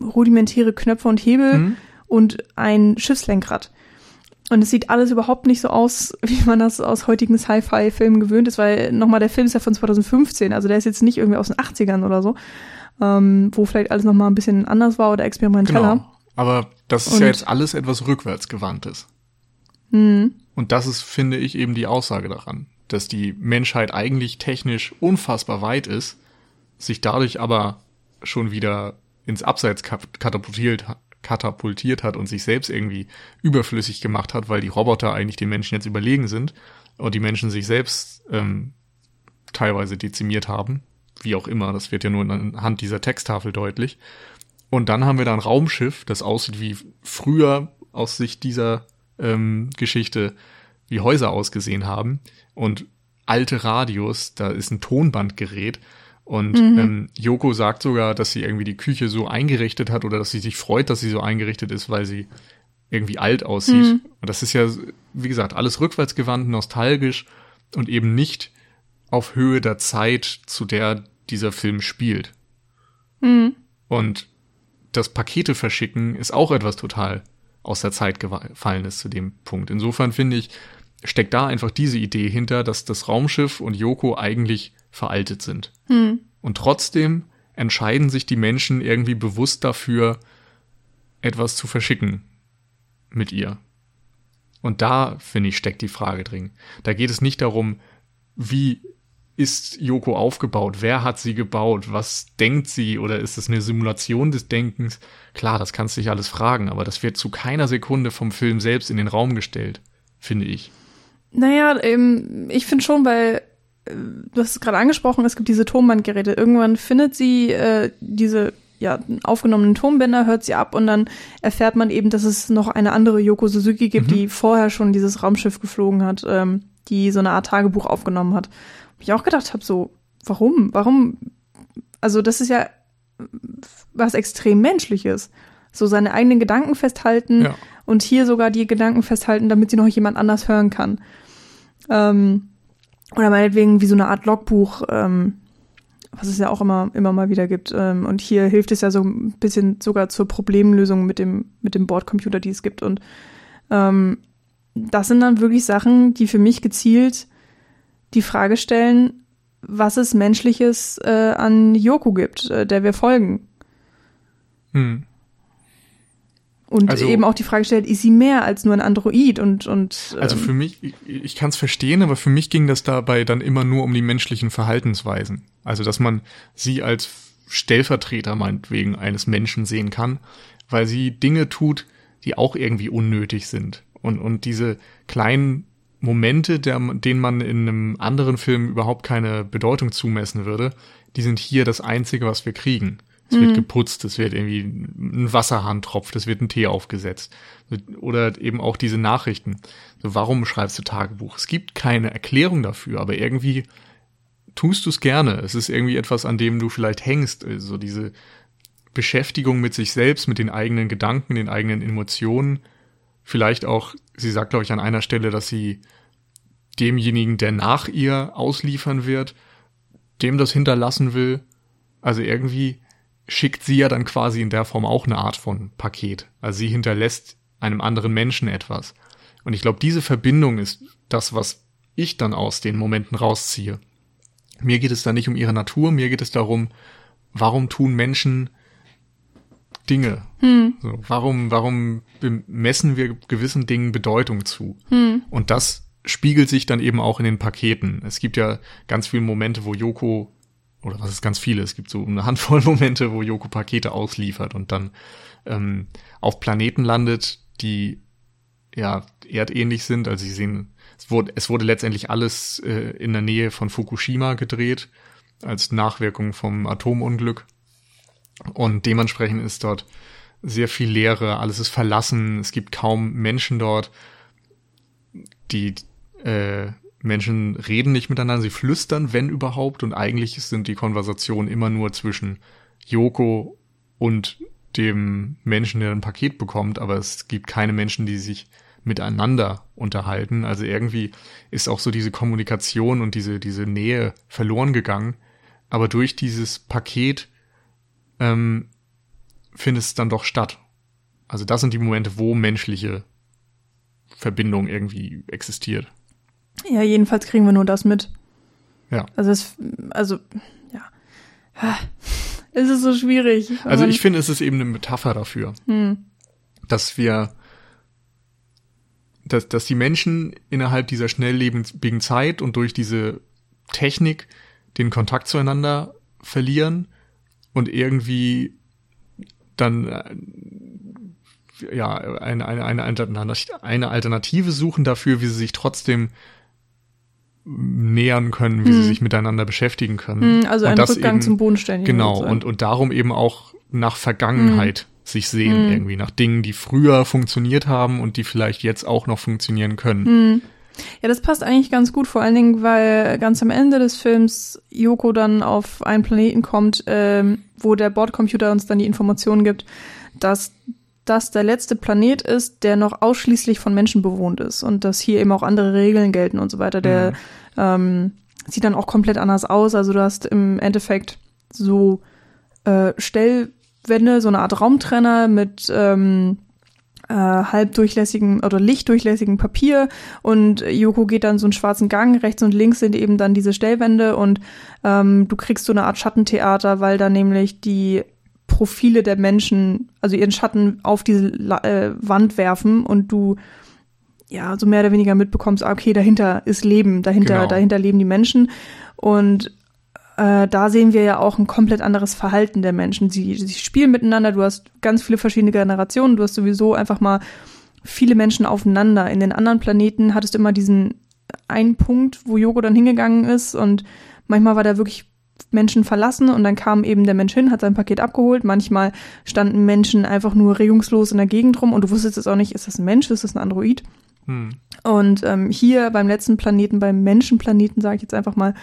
rudimentäre Knöpfe und Hebel mhm. und ein Schiffslenkrad. Und es sieht alles überhaupt nicht so aus, wie man das aus heutigen Sci-Fi-Filmen gewöhnt ist, weil nochmal der Film ist ja von 2015, also der ist jetzt nicht irgendwie aus den 80ern oder so, ähm, wo vielleicht alles nochmal ein bisschen anders war oder experimenteller. Genau. Aber das ist und ja jetzt alles etwas rückwärtsgewandtes. Mhm. Und das ist, finde ich, eben die Aussage daran, dass die Menschheit eigentlich technisch unfassbar weit ist, sich dadurch aber schon wieder ins Abseits katapultiert, katapultiert hat und sich selbst irgendwie überflüssig gemacht hat, weil die Roboter eigentlich den Menschen jetzt überlegen sind und die Menschen sich selbst ähm, teilweise dezimiert haben. Wie auch immer, das wird ja nur anhand dieser Texttafel deutlich. Und dann haben wir da ein Raumschiff, das aussieht wie früher aus Sicht dieser ähm, Geschichte, wie Häuser ausgesehen haben und alte Radios, da ist ein Tonbandgerät und mhm. ähm, Yoko sagt sogar, dass sie irgendwie die Küche so eingerichtet hat oder dass sie sich freut, dass sie so eingerichtet ist, weil sie irgendwie alt aussieht. Mhm. Und das ist ja, wie gesagt, alles rückwärtsgewandt, nostalgisch und eben nicht auf Höhe der Zeit, zu der dieser Film spielt. Mhm. Und das Pakete verschicken ist auch etwas total aus der Zeit gefallen ist zu dem Punkt. Insofern finde ich, steckt da einfach diese Idee hinter, dass das Raumschiff und Yoko eigentlich veraltet sind. Hm. Und trotzdem entscheiden sich die Menschen irgendwie bewusst dafür, etwas zu verschicken mit ihr. Und da, finde ich, steckt die Frage drin. Da geht es nicht darum, wie ist Yoko aufgebaut? Wer hat sie gebaut? Was denkt sie? Oder ist es eine Simulation des Denkens? Klar, das kannst du dich alles fragen, aber das wird zu keiner Sekunde vom Film selbst in den Raum gestellt, finde ich. Naja, ähm, ich finde schon, weil äh, du hast es gerade angesprochen, es gibt diese Tonbandgeräte. Irgendwann findet sie äh, diese ja, aufgenommenen Tonbänder, hört sie ab und dann erfährt man eben, dass es noch eine andere Yoko Suzuki gibt, mhm. die vorher schon dieses Raumschiff geflogen hat, ähm, die so eine Art Tagebuch aufgenommen hat ich auch gedacht habe, so, warum? Warum? Also, das ist ja was extrem Menschliches. So seine eigenen Gedanken festhalten ja. und hier sogar die Gedanken festhalten, damit sie noch jemand anders hören kann. Ähm, oder meinetwegen wie so eine Art Logbuch ähm, was es ja auch immer, immer mal wieder gibt. Ähm, und hier hilft es ja so ein bisschen sogar zur Problemlösung mit dem, mit dem Bordcomputer, die es gibt. Und ähm, das sind dann wirklich Sachen, die für mich gezielt die Frage stellen, was es Menschliches äh, an Yoko gibt, äh, der wir folgen. Hm. Und also, eben auch die Frage stellt, ist sie mehr als nur ein Android und und ähm, Also für mich, ich, ich kann es verstehen, aber für mich ging das dabei dann immer nur um die menschlichen Verhaltensweisen. Also dass man sie als Stellvertreter meinetwegen eines Menschen sehen kann, weil sie Dinge tut, die auch irgendwie unnötig sind. Und, und diese kleinen Momente, der, denen man in einem anderen Film überhaupt keine Bedeutung zumessen würde, die sind hier das Einzige, was wir kriegen. Es mhm. wird geputzt, es wird irgendwie ein Wasserhahn tropft, es wird ein Tee aufgesetzt. Oder eben auch diese Nachrichten. So, warum schreibst du Tagebuch? Es gibt keine Erklärung dafür, aber irgendwie tust du es gerne. Es ist irgendwie etwas, an dem du vielleicht hängst. So also diese Beschäftigung mit sich selbst, mit den eigenen Gedanken, den eigenen Emotionen. Vielleicht auch, sie sagt, glaube ich, an einer Stelle, dass sie demjenigen, der nach ihr ausliefern wird, dem das hinterlassen will. Also irgendwie schickt sie ja dann quasi in der Form auch eine Art von Paket. Also sie hinterlässt einem anderen Menschen etwas. Und ich glaube, diese Verbindung ist das, was ich dann aus den Momenten rausziehe. Mir geht es da nicht um ihre Natur, mir geht es darum, warum tun Menschen Dinge? Hm. So, warum, warum messen wir gewissen Dingen Bedeutung zu? Hm. Und das spiegelt sich dann eben auch in den Paketen. Es gibt ja ganz viele Momente, wo Yoko oder was ist ganz viele, es gibt so eine Handvoll Momente, wo Yoko Pakete ausliefert und dann ähm, auf Planeten landet, die ja erdähnlich sind. Also sie sehen, es wurde, es wurde letztendlich alles äh, in der Nähe von Fukushima gedreht, als Nachwirkung vom Atomunglück. Und dementsprechend ist dort sehr viel Leere, alles ist verlassen, es gibt kaum Menschen dort. Die äh, Menschen reden nicht miteinander, sie flüstern, wenn überhaupt, und eigentlich sind die Konversationen immer nur zwischen Yoko und dem Menschen, der ein Paket bekommt, aber es gibt keine Menschen, die sich miteinander unterhalten. Also irgendwie ist auch so diese Kommunikation und diese, diese Nähe verloren gegangen. Aber durch dieses Paket ähm, findet es dann doch statt. Also das sind die Momente, wo menschliche Verbindung irgendwie existiert. Ja, jedenfalls kriegen wir nur das mit. Ja. Also es, also, ja. Es ist so schwierig. Also ich finde, es ist eben eine Metapher dafür, hm. dass wir, dass, dass die Menschen innerhalb dieser schnelllebigen Zeit und durch diese Technik den Kontakt zueinander verlieren und irgendwie dann äh, ja eine, eine, eine, eine Alternative suchen dafür, wie sie sich trotzdem nähern können, wie hm. sie sich miteinander beschäftigen können. Hm, also ein Rückgang eben, zum Bodenständigen. Genau, und, und darum eben auch nach Vergangenheit hm. sich sehen, hm. irgendwie, nach Dingen, die früher funktioniert haben und die vielleicht jetzt auch noch funktionieren können. Hm. Ja, das passt eigentlich ganz gut, vor allen Dingen, weil ganz am Ende des Films Yoko dann auf einen Planeten kommt, ähm, wo der Bordcomputer uns dann die Informationen gibt, dass das der letzte Planet ist, der noch ausschließlich von Menschen bewohnt ist und dass hier eben auch andere Regeln gelten und so weiter. Der mhm. ähm, sieht dann auch komplett anders aus. Also du hast im Endeffekt so äh, Stellwände, so eine Art Raumtrenner mit ähm, äh, halbdurchlässigem oder lichtdurchlässigem Papier und Yoko geht dann so einen schwarzen Gang, rechts und links sind eben dann diese Stellwände und ähm, du kriegst so eine Art Schattentheater, weil da nämlich die Profile der Menschen, also ihren Schatten auf diese äh, Wand werfen und du ja so mehr oder weniger mitbekommst, ah, okay, dahinter ist Leben, dahinter, genau. dahinter leben die Menschen. Und äh, da sehen wir ja auch ein komplett anderes Verhalten der Menschen. Sie, sie spielen miteinander, du hast ganz viele verschiedene Generationen, du hast sowieso einfach mal viele Menschen aufeinander. In den anderen Planeten hattest du immer diesen einen Punkt, wo Yogo dann hingegangen ist und manchmal war der wirklich Menschen verlassen und dann kam eben der Mensch hin, hat sein Paket abgeholt. Manchmal standen Menschen einfach nur regungslos in der Gegend rum und du wusstest jetzt auch nicht, ist das ein Mensch, ist das ein Android? Hm. Und ähm, hier beim letzten Planeten, beim Menschenplaneten, sage ich jetzt einfach mal,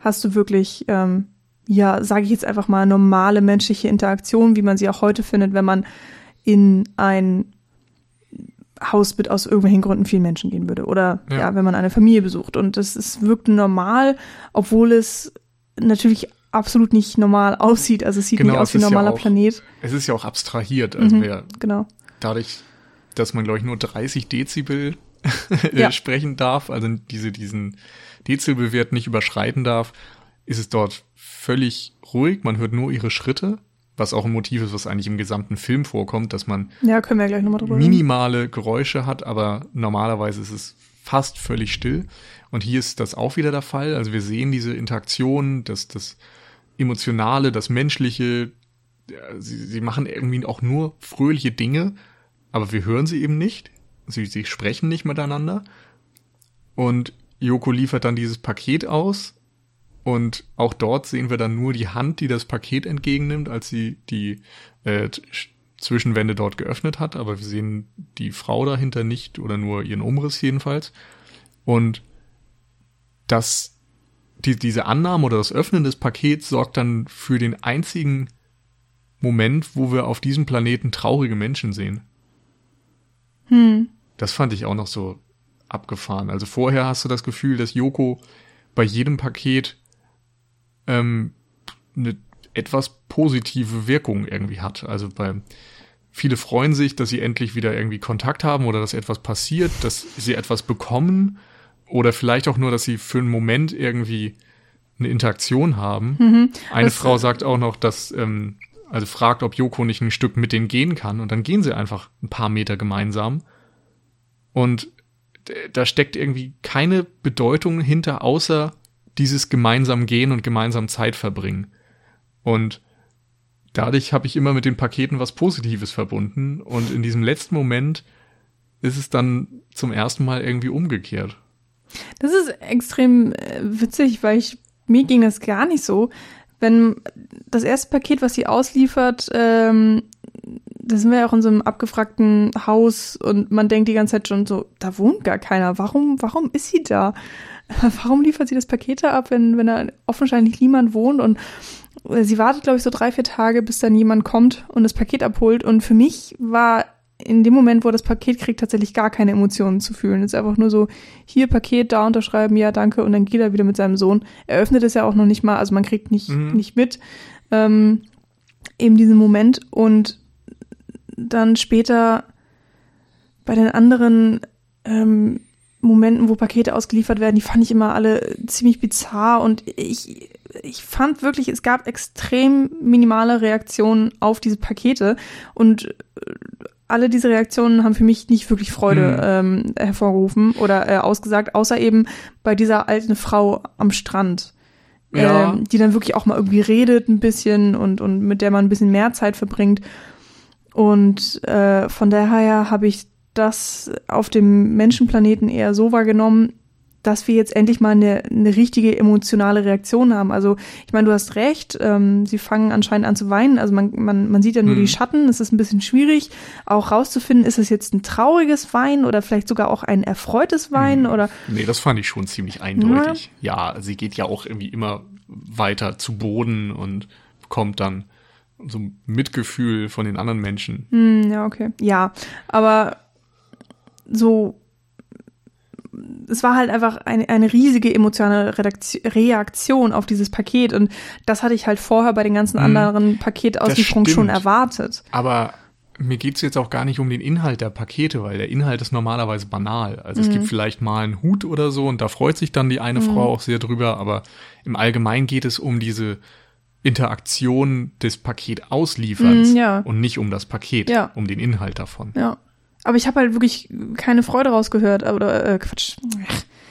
hast du wirklich, ähm, ja, sage ich jetzt einfach mal, normale menschliche Interaktion, wie man sie auch heute findet, wenn man in ein Haus mit aus irgendwelchen Gründen vielen Menschen gehen würde. Oder ja. ja, wenn man eine Familie besucht. Und das ist, wirkt normal, obwohl es natürlich absolut nicht normal aussieht. Also es sieht Genau, nicht aus wie ein ist ja normaler auch- Planet. Es ist ja auch abstrahiert. Also Mhm. wer Genau. dadurch, dass man, glaube ich, nur 30 Dezibel Ja. sprechen darf, also diese, diesen Dezibelwert nicht überschreiten darf, ist es dort völlig ruhig. Man hört nur ihre Schritte, was auch ein Motiv ist, was eigentlich im gesamten Film vorkommt, dass man Ja, können wir gleich nochmal drüber reden. minimale Geräusche hat, aber normalerweise ist es fast völlig still. Und hier ist das auch wieder der Fall. Also wir sehen diese Interaktion, das, das Emotionale, das Menschliche. Ja, Sie, sie machen irgendwie auch nur fröhliche Dinge, aber wir hören sie eben nicht. Sie, sie sprechen nicht miteinander. Und Yoko liefert dann dieses Paket aus. Und auch dort sehen wir dann nur die Hand, die das Paket entgegennimmt, als sie die äh, Zwischenwände dort geöffnet hat. Aber wir sehen die Frau dahinter nicht oder nur ihren Umriss jedenfalls. Und das, die, diese Annahme oder das Öffnen des Pakets sorgt dann für den einzigen Moment, wo wir auf diesem Planeten traurige Menschen sehen. Hm. Das fand ich auch noch so abgefahren. Also vorher hast du das Gefühl, dass Yoko bei jedem Paket ähm, eine etwas positive Wirkung irgendwie hat. Also bei viele freuen sich, dass sie endlich wieder irgendwie Kontakt haben oder dass etwas passiert, dass sie etwas bekommen oder vielleicht auch nur, dass sie für einen Moment irgendwie eine Interaktion haben. Mhm. Eine Das- Frau sagt auch noch, dass ähm, also fragt, ob Yoko nicht ein Stück mit denen gehen kann und dann gehen sie einfach ein paar Meter gemeinsam und da steckt irgendwie keine Bedeutung hinter, außer dieses gemeinsam gehen und gemeinsam Zeit verbringen. Und dadurch habe ich immer mit den Paketen was Positives verbunden und in diesem letzten Moment ist es dann zum ersten Mal irgendwie umgekehrt. Das ist extrem äh, witzig, weil ich, mir ging das gar nicht so. Wenn das erste Paket, was sie ausliefert, ähm, da sind wir ja auch in so einem abgefragten Haus und man denkt die ganze Zeit schon so, da wohnt gar keiner. Warum, warum ist sie da? Warum liefert sie das Paket da ab, wenn, wenn da offensichtlich niemand wohnt? Und äh, sie wartet, glaube ich, so drei, vier Tage, bis dann jemand kommt und das Paket abholt. Und für mich war in dem Moment, wo er das Paket kriegt, tatsächlich gar keine Emotionen zu fühlen. Es ist einfach nur so, hier Paket, da unterschreiben, ja, danke, und dann geht er wieder mit seinem Sohn. Er öffnet es ja auch noch nicht mal, also man kriegt nicht, Mhm. nicht mit, ähm, eben diesen Moment. Und dann später bei den anderen ähm, Momenten, wo Pakete ausgeliefert werden, die fand ich immer alle ziemlich bizarr und ich, ich fand wirklich, es gab extrem minimale Reaktionen auf diese Pakete und äh, alle diese Reaktionen haben für mich nicht wirklich Freude ähm, hervorgerufen oder äh, ausgesagt, außer eben bei dieser alten Frau am Strand. Ja. Ähm, die dann wirklich auch mal irgendwie redet ein bisschen und, und mit der man ein bisschen mehr Zeit verbringt. Und äh, von daher habe ich das auf dem Menschenplaneten eher so wahrgenommen, dass wir jetzt endlich mal eine, eine richtige emotionale Reaktion haben. Also ich meine, du hast recht, ähm, sie fangen anscheinend an zu weinen. Also man, man, man sieht ja nur Mhm. die Schatten, es ist ein bisschen schwierig, auch rauszufinden, ist es jetzt ein trauriges Weinen oder vielleicht sogar auch ein erfreutes Weinen Mhm. oder Nee, das fand ich schon ziemlich eindeutig. Ja, sie geht ja auch irgendwie immer weiter zu Boden und bekommt dann so ein Mitgefühl von den anderen Menschen. Hm, ja, okay. Ja, aber so, es war halt einfach eine, eine riesige emotionale Redaktion, Reaktion auf dieses Paket und das hatte ich halt vorher bei den ganzen Hm, anderen Paketauslieferungen das schon erwartet. Aber mir geht's jetzt auch gar nicht um den Inhalt der Pakete, weil der Inhalt ist normalerweise banal. Also es gibt vielleicht mal einen Hut oder so und da freut sich dann die eine Frau auch sehr drüber, aber im Allgemeinen geht es um diese Interaktion des Paketauslieferns Mm, ja. und nicht um das Paket, Ja. um den Inhalt davon. Ja. Aber ich habe halt wirklich keine Freude rausgehört, oder äh, Quatsch.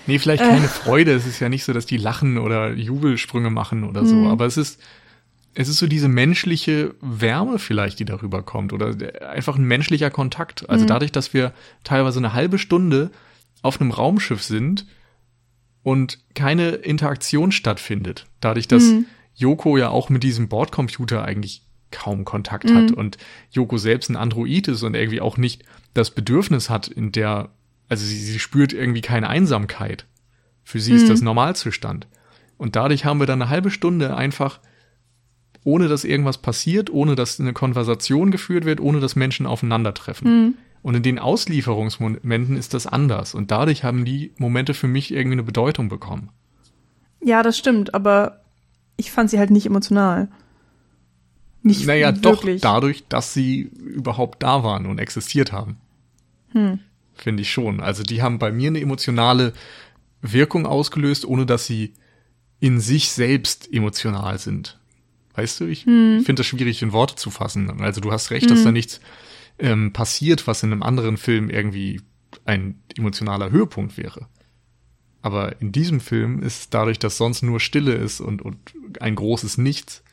Nee, vielleicht Äh. keine Freude. Es ist ja nicht so, dass die lachen oder Jubelsprünge machen oder so. Mhm. Aber es ist, es ist so diese menschliche Wärme vielleicht, die darüber kommt oder der- einfach ein menschlicher Kontakt. Also Mhm. dadurch, dass wir teilweise eine halbe Stunde auf einem Raumschiff sind und keine Interaktion stattfindet. Dadurch, dass Mhm. Yoko ja auch mit diesem Bordcomputer eigentlich kaum Kontakt hat und Yoko selbst ein Android ist und irgendwie auch nicht das Bedürfnis hat, in der, also sie, sie spürt irgendwie keine Einsamkeit. Für sie ist das Normalzustand. Und dadurch haben wir dann eine halbe Stunde einfach, ohne dass irgendwas passiert, ohne dass eine Konversation geführt wird, ohne dass Menschen aufeinandertreffen. Und in den Auslieferungsmomenten ist das anders. Und dadurch haben die Momente für mich irgendwie eine Bedeutung bekommen. Ja, das stimmt, aber ich fand sie halt nicht emotional. Nicht naja, wirklich. doch dadurch, dass sie überhaupt da waren und existiert haben. Hm. Finde ich schon. Also die haben bei mir eine emotionale Wirkung ausgelöst, ohne dass sie in sich selbst emotional sind. Weißt du, ich hm. finde das schwierig in Worte zu fassen. Also du hast recht, hm. dass da nichts ähm, passiert, was in einem anderen Film irgendwie ein emotionaler Höhepunkt wäre. Aber in diesem Film ist dadurch, dass sonst nur Stille ist und, und ein großes Nichts,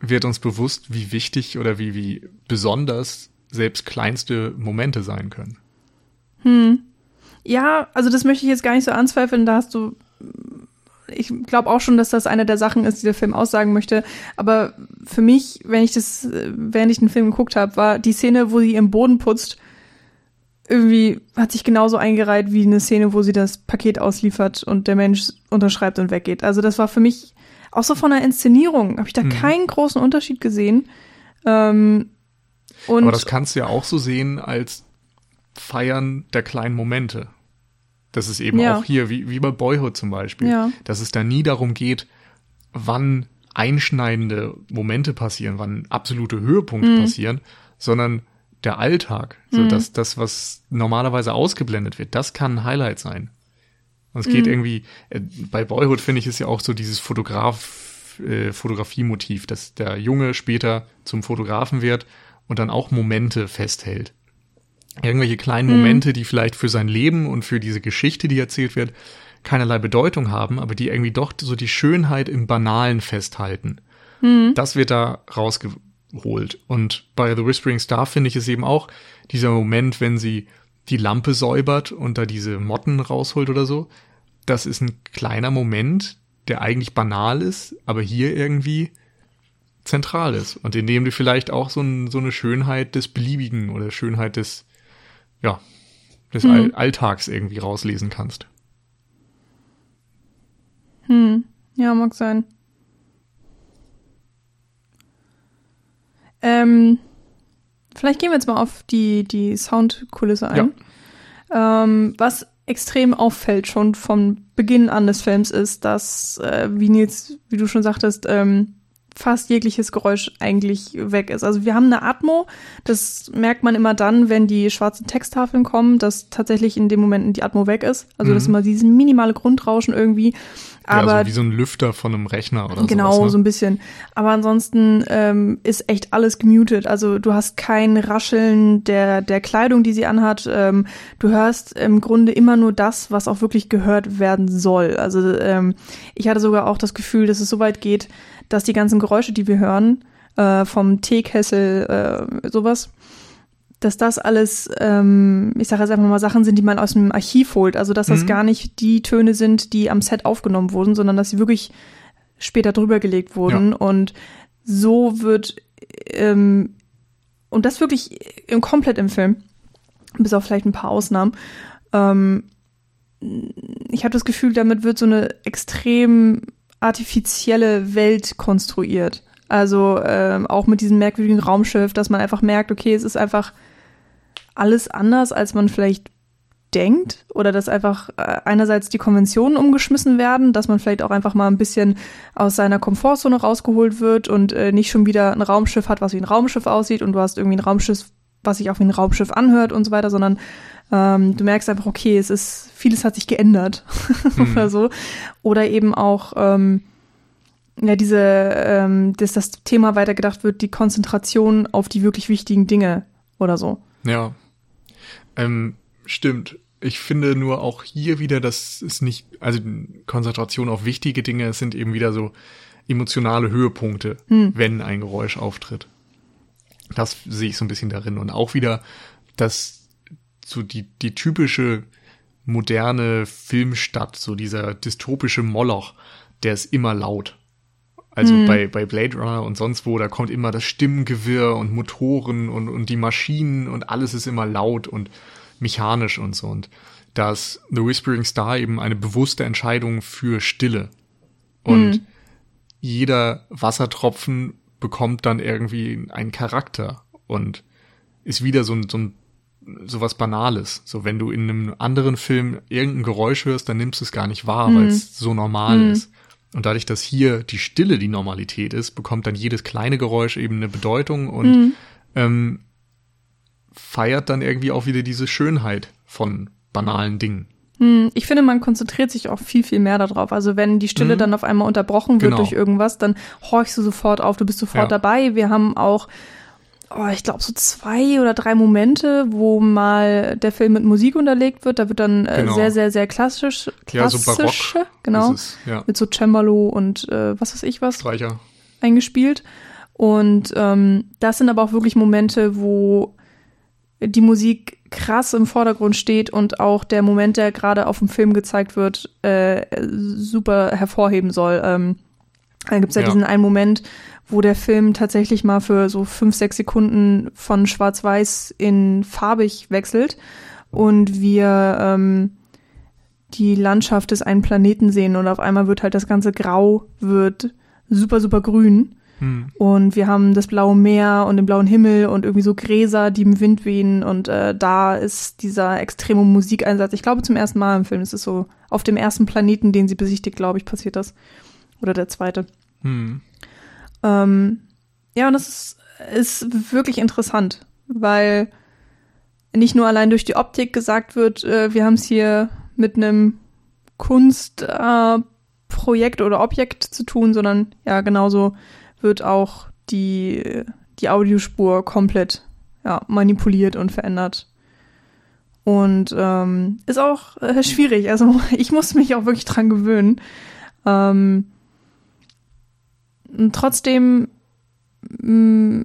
wird uns bewusst, wie wichtig oder wie, wie besonders selbst kleinste Momente sein können. Hm. Ja, also das möchte ich jetzt gar nicht so anzweifeln. Da hast du, ich glaube auch schon, dass das eine der Sachen ist, die der Film aussagen möchte. Aber für mich, wenn ich das, während ich den Film geguckt habe, war die Szene, wo sie ihren Boden putzt, irgendwie hat sich genauso eingereiht wie eine Szene, wo sie das Paket ausliefert und der Mensch unterschreibt und weggeht. Also das war für mich auch so von der Inszenierung, habe ich da mhm. keinen großen Unterschied gesehen. Ähm, und Aber das kannst du ja auch so sehen als Feiern der kleinen Momente. Das ist eben ja. auch hier, wie, wie bei Boyhood zum Beispiel, ja. dass es da nie darum geht, wann einschneidende Momente passieren, wann absolute Höhepunkte mhm. passieren, sondern der Alltag, so mhm. dass das, was normalerweise ausgeblendet wird, das kann ein Highlight sein. Und es geht mhm. irgendwie, äh, bei Boyhood finde ich, ist ja auch so dieses Fotograf, äh, Fotografie-Motiv, dass der Junge später zum Fotografen wird und dann auch Momente festhält. Irgendwelche kleinen. Momente, die vielleicht für sein Leben und für diese Geschichte, die erzählt wird, keinerlei Bedeutung haben, aber die irgendwie doch so die Schönheit im Banalen festhalten. Mhm. Das wird da rausgeholt. Und bei The Whispering Star finde ich es eben auch dieser Moment, wenn sie die Lampe säubert und da diese Motten rausholt oder so. Das ist ein kleiner Moment, der eigentlich banal ist, aber hier irgendwie zentral ist und in dem du vielleicht auch so, ein, so eine Schönheit des Beliebigen oder Schönheit des, ja, des hm. Alltags irgendwie rauslesen kannst. Hm, ja, mag sein. Ähm, vielleicht gehen wir jetzt mal auf die, die Soundkulisse ein. Ja. Ähm, was extrem auffällt schon von Beginn an des Films ist, dass, äh, wie Nils, wie du schon sagtest, ähm, fast jegliches Geräusch eigentlich weg ist. Also wir haben eine Atmo, das merkt man immer dann, wenn die schwarzen Texttafeln kommen, dass tatsächlich in dem Moment die Atmo weg ist. Also mhm. das ist immer dieses minimale Grundrauschen irgendwie. Aber ja, so wie so ein Lüfter von einem Rechner oder Genau, sowas, ne? so ein bisschen. Aber ansonsten ähm, ist echt alles gemutet. Also du hast kein Rascheln der, der Kleidung, die sie anhat. Ähm, du hörst im Grunde immer nur das, was auch wirklich gehört werden soll. Also ähm, ich hatte sogar auch das Gefühl, dass es so weit geht, dass die ganzen Geräusche, die wir hören, äh, vom Teekessel, äh, sowas, dass das alles, ähm, ich sage jetzt einfach mal Sachen sind, die man aus dem Archiv holt. Also dass das mhm. gar nicht die Töne sind, die am Set aufgenommen wurden, sondern dass sie wirklich später drüber gelegt wurden. Ja. Und so wird ähm, und das wirklich im, komplett im Film, bis auf vielleicht ein paar Ausnahmen. Ähm, ich habe das Gefühl, damit wird so eine extrem artifizielle Welt konstruiert. Also ähm, auch mit diesem merkwürdigen Raumschiff, dass man einfach merkt, okay, es ist einfach alles anders, als man vielleicht denkt oder dass einfach äh, einerseits die Konventionen umgeschmissen werden, dass man vielleicht auch einfach mal ein bisschen aus seiner Komfortzone rausgeholt wird und äh, nicht schon wieder ein Raumschiff hat, was wie ein Raumschiff aussieht und du hast irgendwie ein Raumschiff, was sich auch wie ein Raumschiff anhört und so weiter, sondern ähm, du merkst einfach, okay, es ist, vieles hat sich geändert mhm. oder so. Oder eben auch, ähm, ja, diese, ähm, dass das Thema weitergedacht wird, die Konzentration auf die wirklich wichtigen Dinge oder so. Ja, ähm, stimmt. Ich finde nur auch hier wieder, dass es nicht, also Konzentration auf wichtige Dinge sind eben wieder so emotionale Höhepunkte, hm. wenn ein Geräusch auftritt. Das sehe ich so ein bisschen darin. Und auch wieder, dass so die, die typische moderne Filmstadt, so dieser dystopische Moloch, der ist immer laut. Also mhm. bei, bei Blade Runner und sonst wo, da kommt immer das Stimmengewirr und Motoren und, und die Maschinen und alles ist immer laut und mechanisch und so. Und da ist The Whispering Star eben eine bewusste Entscheidung für Stille. Und mhm. jeder Wassertropfen bekommt dann irgendwie einen Charakter und ist wieder so ein, so ein so was Banales. So, wenn du in einem anderen Film irgendein Geräusch hörst, dann nimmst du es gar nicht wahr, mhm. weil es so normal mhm. ist. Und dadurch, dass hier die Stille die Normalität ist, bekommt dann jedes kleine Geräusch eben eine Bedeutung und mhm. ähm, feiert dann irgendwie auch wieder diese Schönheit von banalen Dingen. Hm, ich finde, man konzentriert sich auch viel, viel mehr darauf. Also wenn die Stille mhm. dann auf einmal unterbrochen wird genau. durch irgendwas, dann horchst du sofort auf, du bist sofort ja. dabei. Wir haben auch oh, ich glaube, so zwei oder drei Momente, wo mal der Film mit Musik unterlegt wird. Da wird dann äh, genau. sehr, sehr, sehr klassisch, klassische, ja, so genau, es, ja. mit so Cembalo und äh, was weiß ich was. Streicher. Eingespielt. Und ähm, das sind aber auch wirklich Momente, wo die Musik krass im Vordergrund steht und auch der Moment, der gerade auf dem Film gezeigt wird, äh, super hervorheben soll. Ähm, da gibt's ja, ja diesen einen Moment, wo der Film tatsächlich mal für so fünf, sechs Sekunden von schwarz-weiß in farbig wechselt und wir ähm, die Landschaft des einen Planeten sehen und auf einmal wird halt das ganze Grau, wird super, super grün. Hm. Und wir haben das blaue Meer und den blauen Himmel und irgendwie so Gräser, die im Wind wehen. Und äh, da ist dieser extreme Musikeinsatz. Ich glaube zum ersten Mal im Film. Es ist so auf dem ersten Planeten, den sie besichtigt, glaube ich, passiert das. Oder der zweite. Hm. Ähm, ja, und das ist, ist wirklich interessant, weil nicht nur allein durch die Optik gesagt wird, äh, wir haben es hier mit einem Kunstprojekt äh, oder Objekt zu tun, sondern ja, genauso wird auch die, die Audiospur komplett ja, manipuliert und verändert. Und ähm, ist auch äh, schwierig. Also ich muss mich auch wirklich dran gewöhnen. Ähm, und trotzdem mh, mm,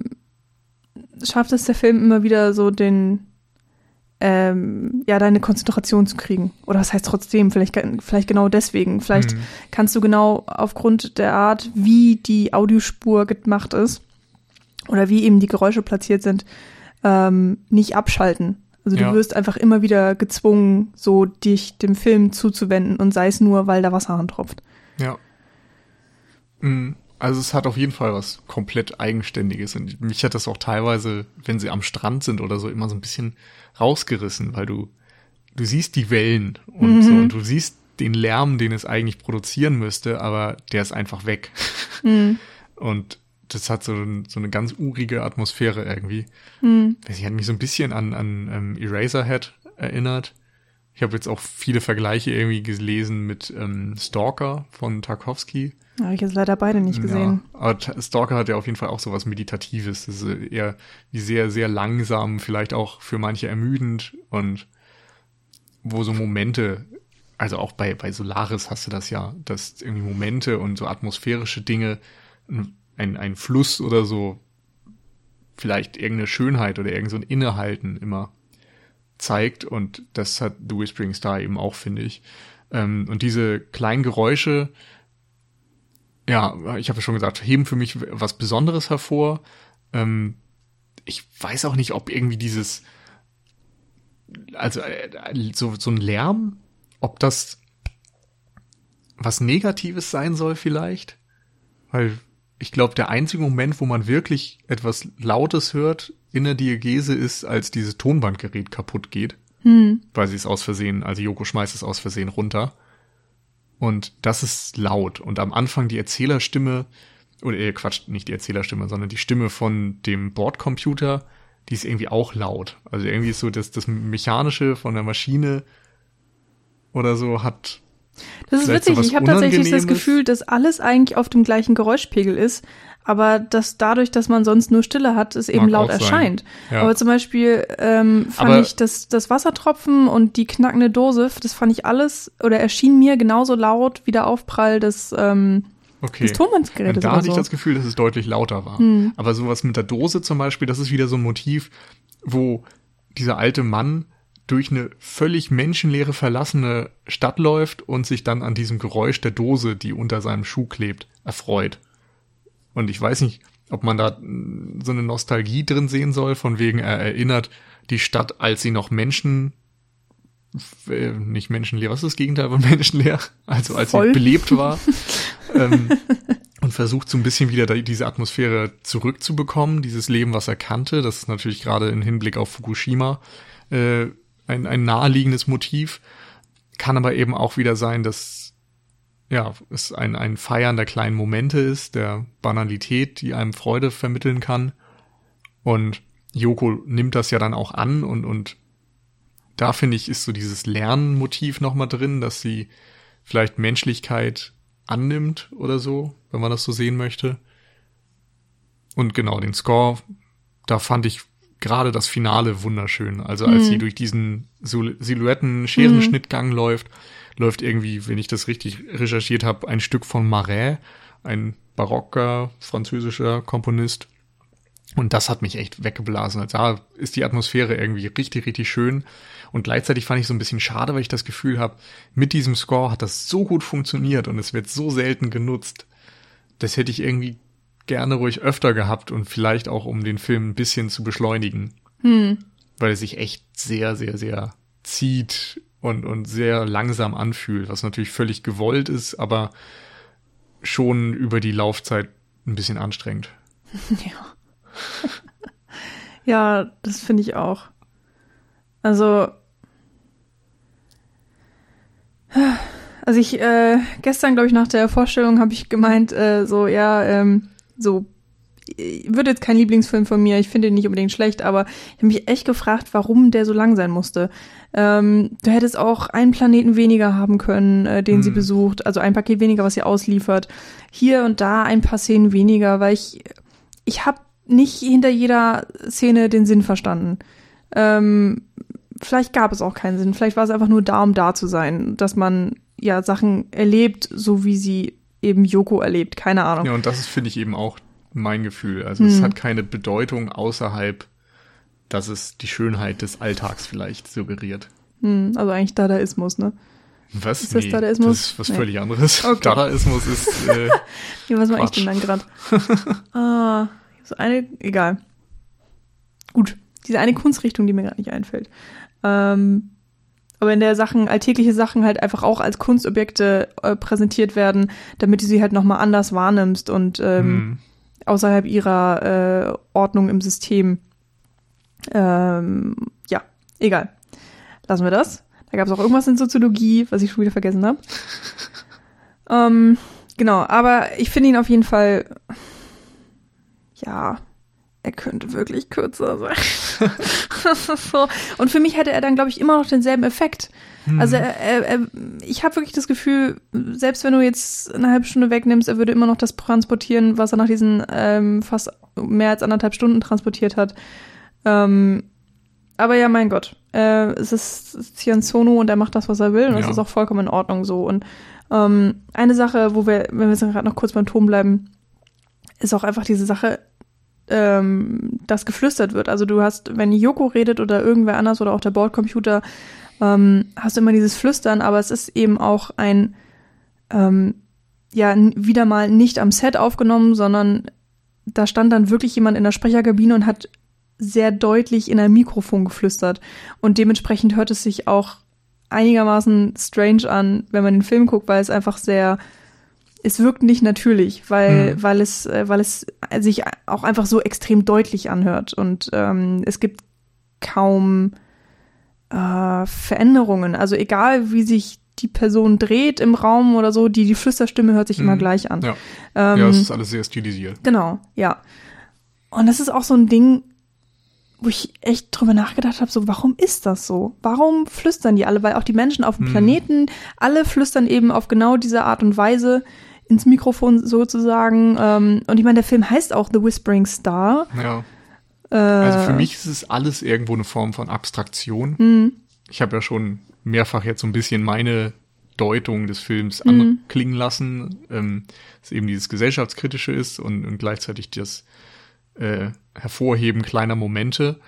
schafft es der Film immer wieder so den, ähm, ja, deine Konzentration zu kriegen. Oder was heißt trotzdem? Vielleicht, vielleicht genau deswegen. Vielleicht mhm. kannst du genau aufgrund der Art, wie die Audiospur gemacht ist oder wie eben die Geräusche platziert sind, ähm, nicht abschalten. Also du ja. wirst einfach immer wieder gezwungen, so dich dem Film zuzuwenden und sei es nur, weil da Wasser antropft. Ja. Mhm. Also es hat auf jeden Fall was komplett Eigenständiges. Und mich hat das auch teilweise, wenn sie am Strand sind oder so, immer so ein bisschen rausgerissen, weil du, du siehst die Wellen und mhm. so und du siehst den Lärm, den es eigentlich produzieren müsste, aber der ist einfach weg. Mhm. Und das hat so, so eine ganz urige Atmosphäre irgendwie. Mhm. Sie hat mich so ein bisschen an, an ähm, Eraserhead erinnert. Ich habe jetzt auch viele Vergleiche irgendwie gelesen mit ähm, Stalker von Tarkovsky. Habe ich jetzt leider beide nicht gesehen. Ja, aber Stalker hat ja auf jeden Fall auch so was Meditatives. Das ist eher wie sehr, sehr langsam, vielleicht auch für manche ermüdend und wo so Momente, also auch bei, bei Solaris hast du das ja, dass irgendwie Momente und so atmosphärische Dinge, ein, ein Fluss oder so, vielleicht irgendeine Schönheit oder irgend so ein Innehalten immer zeigt und das hat The Whispering Star eben auch, finde ich. Ähm, und diese kleinen Geräusche, ja, ich habe ja schon gesagt, heben für mich was Besonderes hervor. Ähm, ich weiß auch nicht, ob irgendwie dieses, also äh, so, so ein Lärm, ob das was Negatives sein soll vielleicht. Weil ich glaube, der einzige Moment, wo man wirklich etwas Lautes hört in der Diagese ist, als dieses Tonbandgerät kaputt geht. Hm. Weil sie es aus Versehen, also Joko schmeißt es aus Versehen runter. Und das ist laut. Und am Anfang die Erzählerstimme, oder äh, Quatsch, nicht die Erzählerstimme, sondern die Stimme von dem Bordcomputer, die ist irgendwie auch laut. Also irgendwie ist so das, das Mechanische von der Maschine oder so hat. Das ist witzig. Ich habe tatsächlich das Gefühl, dass alles eigentlich auf dem gleichen Geräuschpegel ist, aber dass dadurch, dass man sonst nur Stille hat, es eben Mag laut erscheint. Ja. Aber zum Beispiel ähm, fand aber ich das, das Wassertropfen und die knackende Dose, das fand ich alles oder erschien mir genauso laut wie der Aufprall des ähm, Okay. Des Tonbandsgerätes. Da hatte so. ich das Gefühl, dass es deutlich lauter war. Hm. Aber sowas mit der Dose zum Beispiel, das ist wieder so ein Motiv, wo dieser alte Mann durch eine völlig menschenleere verlassene Stadt läuft und sich dann an diesem Geräusch der Dose, die unter seinem Schuh klebt, erfreut. Und ich weiß nicht, ob man da so eine Nostalgie drin sehen soll, von wegen er erinnert die Stadt, als sie noch Menschen, äh, nicht menschenleer, was ist das Gegenteil von menschenleer? Also als Voll. sie belebt war. ähm, und versucht so ein bisschen wieder diese Atmosphäre zurückzubekommen, dieses Leben, was er kannte. Das ist natürlich gerade im Hinblick auf Fukushima äh, ein, ein naheliegendes Motiv. Kann aber eben auch wieder sein, dass ja, es ein, ein Feiern der kleinen Momente ist, der Banalität, die einem Freude vermitteln kann. Und Yoko nimmt das ja dann auch an und, und da finde ich, ist so dieses Lernmotiv nochmal drin, dass sie vielleicht Menschlichkeit annimmt oder so, wenn man das so sehen möchte. Und genau, den Score, da fand ich gerade das Finale wunderschön. Also als mhm. sie durch diesen Silhouetten-Scherenschnittgang mhm. läuft, läuft irgendwie, wenn ich das richtig recherchiert habe, ein Stück von Marais, ein barocker französischer Komponist. Und das hat mich echt weggeblasen. Also da ist die Atmosphäre irgendwie richtig, richtig schön. Und gleichzeitig fand ich so ein bisschen schade, weil ich das Gefühl habe, mit diesem Score hat das so gut funktioniert und es wird so selten genutzt. Das hätte ich irgendwie gerne ruhig öfter gehabt und vielleicht auch, um den Film ein bisschen zu beschleunigen. Hm. Weil er sich echt sehr, sehr, sehr zieht und, und sehr langsam anfühlt, was natürlich völlig gewollt ist, aber schon über die Laufzeit ein bisschen anstrengend. Ja. ja, das finde ich auch. Also, also ich, äh, gestern, glaube ich, nach der Vorstellung habe ich gemeint, äh, so, ja, ähm, so wird jetzt kein Lieblingsfilm von mir, ich finde ihn nicht unbedingt schlecht, aber ich habe mich echt gefragt, warum der so lang sein musste. Ähm, du hättest auch einen Planeten weniger haben können, äh, den hm. sie besucht, also ein Paket weniger, was sie ausliefert. Hier und da ein paar Szenen weniger, weil ich, ich habe nicht hinter jeder Szene den Sinn verstanden. Ähm, vielleicht gab es auch keinen Sinn, vielleicht war es einfach nur da, um da zu sein, dass man ja Sachen erlebt, so wie sie eben Yoko erlebt, keine Ahnung. Ja, und das ist, finde ich, eben auch mein Gefühl. Also hm. es hat keine Bedeutung außerhalb, dass es die Schönheit des Alltags vielleicht suggeriert. Hm, also eigentlich Dadaismus, ne? Was? Ist das nee, Dadaismus? Das ist was nee. völlig anderes. Okay. Dadaismus ist. Äh, ja, was mache ich denn dann gerade? ah, so eine, egal. Gut, diese eine Kunstrichtung, die mir gerade nicht einfällt. Ähm, aber in der Sachen, alltägliche Sachen halt einfach auch als Kunstobjekte äh, präsentiert werden, damit du sie halt nochmal anders wahrnimmst und ähm, hm. Außerhalb ihrer äh, Ordnung im System. Ähm, ja, egal. Lassen wir das. Da gab es auch irgendwas in Soziologie, was ich schon wieder vergessen habe. ähm, genau, aber ich finde ihn auf jeden Fall, ja, er könnte wirklich kürzer sein. so. Und für mich hätte er dann, glaube ich, immer noch denselben Effekt. Mhm. Also er, er, er, ich habe wirklich das Gefühl, selbst wenn du jetzt eine halbe Stunde wegnimmst, er würde immer noch das transportieren, was er nach diesen ähm, fast mehr als anderthalb Stunden transportiert hat. Ähm, aber ja, mein Gott, äh, es ist Cian Sono und er macht das, was er will und ja. das ist auch vollkommen in Ordnung so. Und ähm, eine Sache, wo wir, wenn wir jetzt gerade noch kurz beim Ton bleiben, ist auch einfach diese Sache, ähm, das geflüstert wird. Also du hast, wenn Yoko redet oder irgendwer anders oder auch der Bordcomputer, ähm, hast du immer dieses Flüstern, aber es ist eben auch ein, ähm, ja, wieder mal nicht am Set aufgenommen, sondern da stand dann wirklich jemand in der Sprecherkabine und hat sehr deutlich in ein Mikrofon geflüstert. Und dementsprechend hört es sich auch einigermaßen strange an, wenn man den Film guckt, weil es einfach sehr es wirkt nicht natürlich, weil, mhm. weil es, äh, weil es sich auch einfach so extrem deutlich anhört und ähm, es gibt kaum äh, Veränderungen. Also egal, wie sich die Person dreht im Raum oder so, die, die Flüsterstimme hört sich mhm. immer gleich an. Ja. Ähm, ja, es ist alles sehr stilisiert. Genau, ja. Und das ist auch so ein Ding, wo ich echt drüber nachgedacht habe, so warum ist das so? Warum flüstern die alle? Weil auch die Menschen auf dem mhm. Planeten, alle flüstern eben auf genau diese Art und Weise ins Mikrofon sozusagen. Ähm, und ich meine, der Film heißt auch The Whispering Star. Ja. Äh, also für mich ist es alles irgendwo eine Form von Abstraktion. Mhm. Ich habe ja schon mehrfach jetzt so ein bisschen meine Deutung des Films mhm. anklingen lassen, ähm, dass eben dieses gesellschaftskritische ist und, und gleichzeitig das äh, Hervorheben kleiner Momente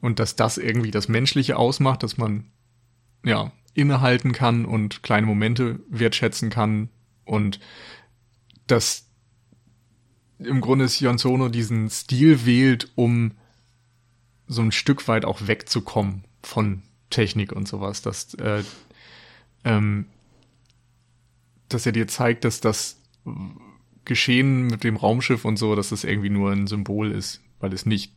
und dass das irgendwie das Menschliche ausmacht, dass man ja innehalten kann und kleine Momente wertschätzen kann, und dass im Grunde Sion Sono diesen Stil wählt, um so ein Stück weit auch wegzukommen von Technik und sowas, dass, äh, ähm, dass er dir zeigt, dass das Geschehen mit dem Raumschiff und so, dass das irgendwie nur ein Symbol ist, weil es nicht,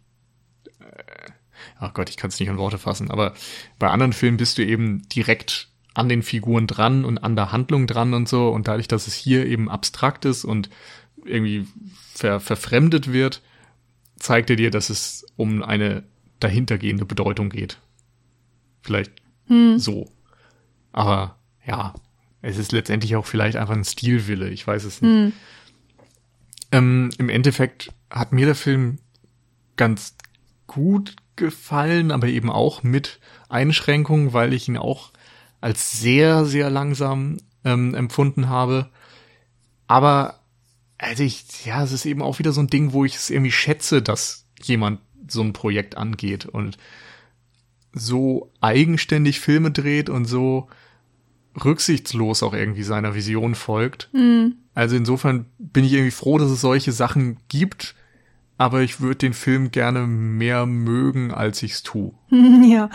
äh, ach Gott, ich kann es nicht in Worte fassen, aber bei anderen Filmen bist du eben direkt an den Figuren dran und an der Handlung dran und so. Und dadurch, dass es hier eben abstrakt ist und irgendwie ver verfremdet wird, zeigt er dir, dass es um eine dahintergehende Bedeutung geht. Vielleicht hm. so. Aber ja, es ist letztendlich auch vielleicht einfach ein Stilwille, ich weiß es nicht. Hm. Ähm, Im Endeffekt hat mir der Film ganz gut gefallen, aber eben auch mit Einschränkungen, weil ich ihn auch als sehr, sehr langsam ähm, empfunden habe. Aber also ich, ja, es ist eben auch wieder so ein Ding, wo ich es irgendwie schätze, dass jemand so ein Projekt angeht und so eigenständig Filme dreht und so rücksichtslos auch irgendwie seiner Vision folgt. Mhm. Also insofern bin ich irgendwie froh, dass es solche Sachen gibt, aber ich würde den Film gerne mehr mögen, als ich's tu. Ja,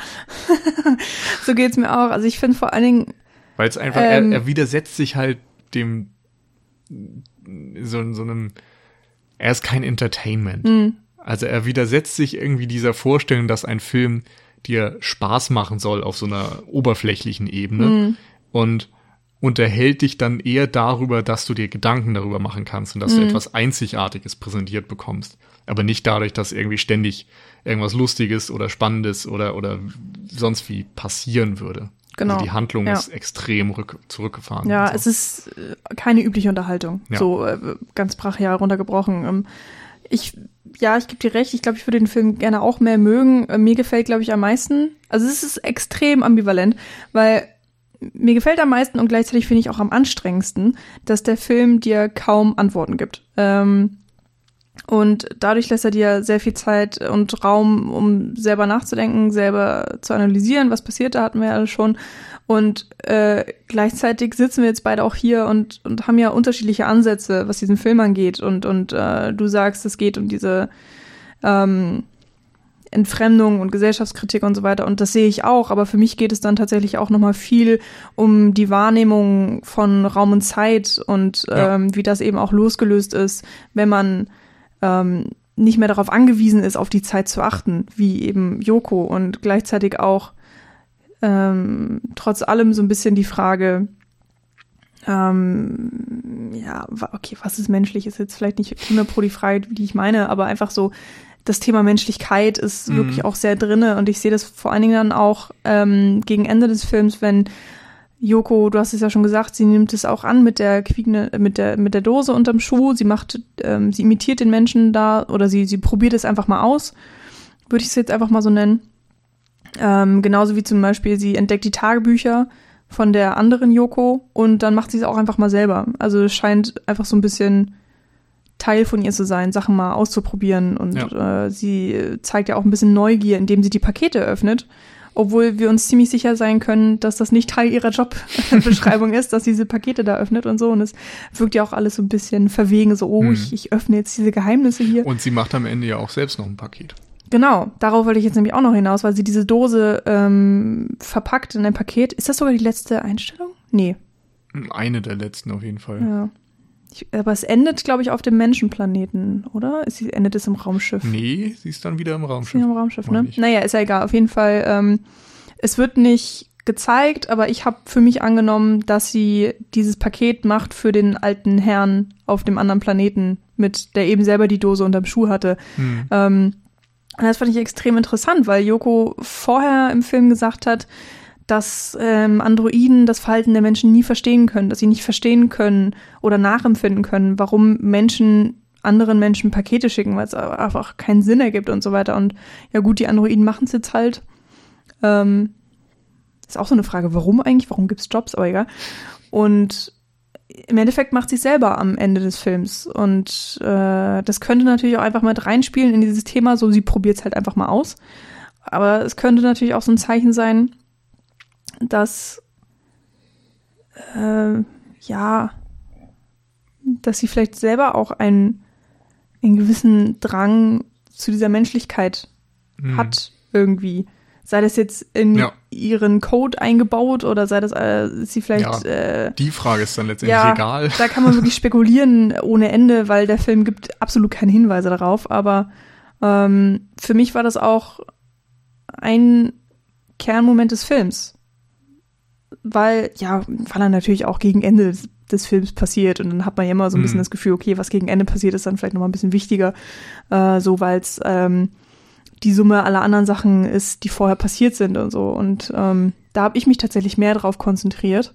so geht's mir auch. Also ich finde vor allen Dingen, weil es einfach ähm, er, er widersetzt sich halt dem so, so einem, er ist kein Entertainment. Mhm. Also er widersetzt sich irgendwie dieser Vorstellung, dass ein Film dir Spaß machen soll auf so einer oberflächlichen Ebene mhm. Und unterhält dich dann eher darüber, dass du dir Gedanken darüber machen kannst und dass mhm. du etwas Einzigartiges präsentiert bekommst. Aber nicht dadurch, dass irgendwie ständig irgendwas Lustiges oder Spannendes oder, oder sonst wie passieren würde. Genau. Also die Handlung ja. ist extrem rück, zurückgefahren. Ja, so. es ist äh, keine übliche Unterhaltung. Ja. So äh, ganz brachial runtergebrochen. Ähm, ich, ja, ich gebe dir recht. Ich glaube, ich würde den Film gerne auch mehr mögen. Äh, mir gefällt, glaube ich, am meisten. Also es ist extrem ambivalent, weil mir gefällt am meisten und gleichzeitig finde ich auch am anstrengendsten, dass der Film dir kaum Antworten gibt. Ähm, und dadurch lässt er dir sehr viel Zeit und Raum, um selber nachzudenken, selber zu analysieren, was passiert, da hatten wir ja alle schon. Und äh, gleichzeitig sitzen wir jetzt beide auch hier und, und haben ja unterschiedliche Ansätze, was diesen Film angeht. Und, und äh, du sagst, es geht um diese ähm, Entfremdung und Gesellschaftskritik und so weiter. Und das sehe ich auch. Aber für mich geht es dann tatsächlich auch nochmal viel um die Wahrnehmung von Raum und Zeit und ja. ähm, wie das eben auch losgelöst ist, wenn man ähm, nicht mehr darauf angewiesen ist, auf die Zeit zu achten, wie eben Yoko und gleichzeitig auch ähm, trotz allem so ein bisschen die Frage, ähm, ja, okay, was ist menschlich, ist jetzt vielleicht nicht 100 pro die Frage, die ich meine, aber einfach so, das Thema Menschlichkeit ist mhm. wirklich auch sehr drinne und ich sehe das vor allen Dingen dann auch ähm, gegen Ende des Films, wenn Joko, du hast es ja schon gesagt, sie nimmt es auch an mit der quiekende, mit der mit der Dose unterm Schuh. Sie macht, ähm, sie imitiert den Menschen da oder sie sie probiert es einfach mal aus, würde ich es jetzt einfach mal so nennen. Ähm, genauso wie zum Beispiel sie entdeckt die Tagebücher von der anderen Joko und dann macht sie es auch einfach mal selber. Also es scheint einfach so ein bisschen Teil von ihr zu sein, Sachen mal auszuprobieren und ja. äh, sie zeigt ja auch ein bisschen Neugier, indem sie die Pakete öffnet obwohl wir uns ziemlich sicher sein können, dass das nicht Teil ihrer Jobbeschreibung ist, dass sie diese Pakete da öffnet und so. Und es wirkt ja auch alles so ein bisschen verwegen, so, oh, hm. ich, ich öffne jetzt diese Geheimnisse hier. Und sie macht am Ende ja auch selbst noch ein Paket. Genau, darauf wollte ich jetzt nämlich auch noch hinaus, weil sie diese Dose ähm, verpackt in ein Paket. Ist das sogar die letzte Einstellung? Nee. Eine der letzten auf jeden Fall. Ja. Ich, aber es endet, glaube ich, auf dem Menschenplaneten, oder? Sie, endet es im Raumschiff? Nee, sie ist dann wieder im Raumschiff. Im Raumschiff, ne? Naja, ist ja egal. Auf jeden Fall, ähm, es wird nicht gezeigt, aber ich habe für mich angenommen, dass sie dieses Paket macht für den alten Herrn auf dem anderen Planeten, mit der eben selber die Dose unterm Schuh hatte. Hm. Ähm, und das fand ich extrem interessant, weil Yoko vorher im Film gesagt hat, dass ähm, Androiden das Verhalten der Menschen nie verstehen können, dass sie nicht verstehen können oder nachempfinden können, warum Menschen anderen Menschen Pakete schicken, weil es einfach keinen Sinn ergibt und so weiter. Und ja gut, die Androiden machen es jetzt halt. Ähm, ist auch so eine Frage, warum eigentlich? Warum gibt's Jobs? Aber egal. Und im Endeffekt macht sie selber am Ende des Films. Und äh, das könnte natürlich auch einfach mit reinspielen in dieses Thema, so sie probiert es halt einfach mal aus. Aber es könnte natürlich auch so ein Zeichen sein, dass äh, ja, dass sie vielleicht selber auch einen, einen gewissen Drang zu dieser Menschlichkeit mhm. hat irgendwie. Sei das jetzt in ja. ihren Code eingebaut oder sei das äh, sie vielleicht. Ja, äh, die Frage ist dann letztendlich ja, egal. Da kann man wirklich spekulieren ohne Ende, weil der Film gibt absolut keine Hinweise darauf. Aber ähm, für mich war das auch ein Kernmoment des Films weil, ja, weil er natürlich auch gegen Ende des, des Films passiert und dann hat man ja immer so ein bisschen Mhm. das Gefühl, okay, was gegen Ende passiert, ist dann vielleicht nochmal ein bisschen wichtiger, äh, so weil es ähm, die Summe aller anderen Sachen ist, die vorher passiert sind und so. Und ähm, da habe ich mich tatsächlich mehr drauf konzentriert.